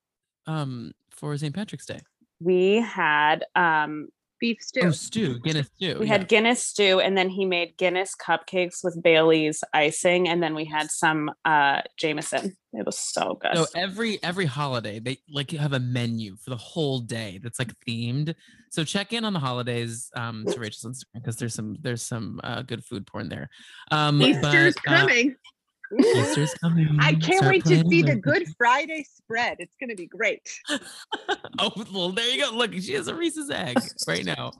um for St. Patrick's Day? We had um beef stew. Oh, stew, Guinness stew. we yeah. had Guinness stew and then he made Guinness cupcakes with Bailey's icing and then we had some uh Jameson. It was so good. So every every holiday they like have a menu for the whole day that's like themed. So check in on the holidays um to Rachel's Instagram because there's some there's some uh, good food porn there. Um Easter's but, uh, coming. Easter's coming. I can't Start wait to see the. Good Friday spread. It's going to be great. oh well there you go. Look, she has a Reese's egg right now.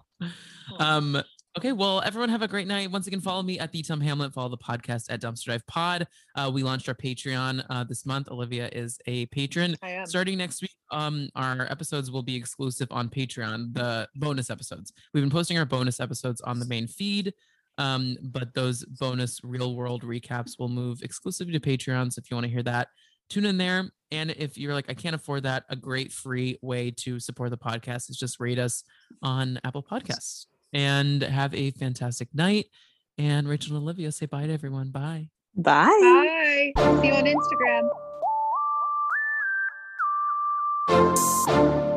Um Okay, well, everyone have a great night. Once again, follow me at the Tom Hamlet. Follow the podcast at Dumpster Dive Pod. Uh, we launched our Patreon uh, this month. Olivia is a patron. I am. starting next week um our episodes will be exclusive on patreon the bonus episodes we've been posting our bonus episodes on the main feed um but those bonus real world recaps will move exclusively to patreon so if you want to hear that tune in there and if you're like i can't afford that a great free way to support the podcast is just rate us on apple podcasts and have a fantastic night and rachel and olivia say bye to everyone bye Bye. Bye. See you on Instagram.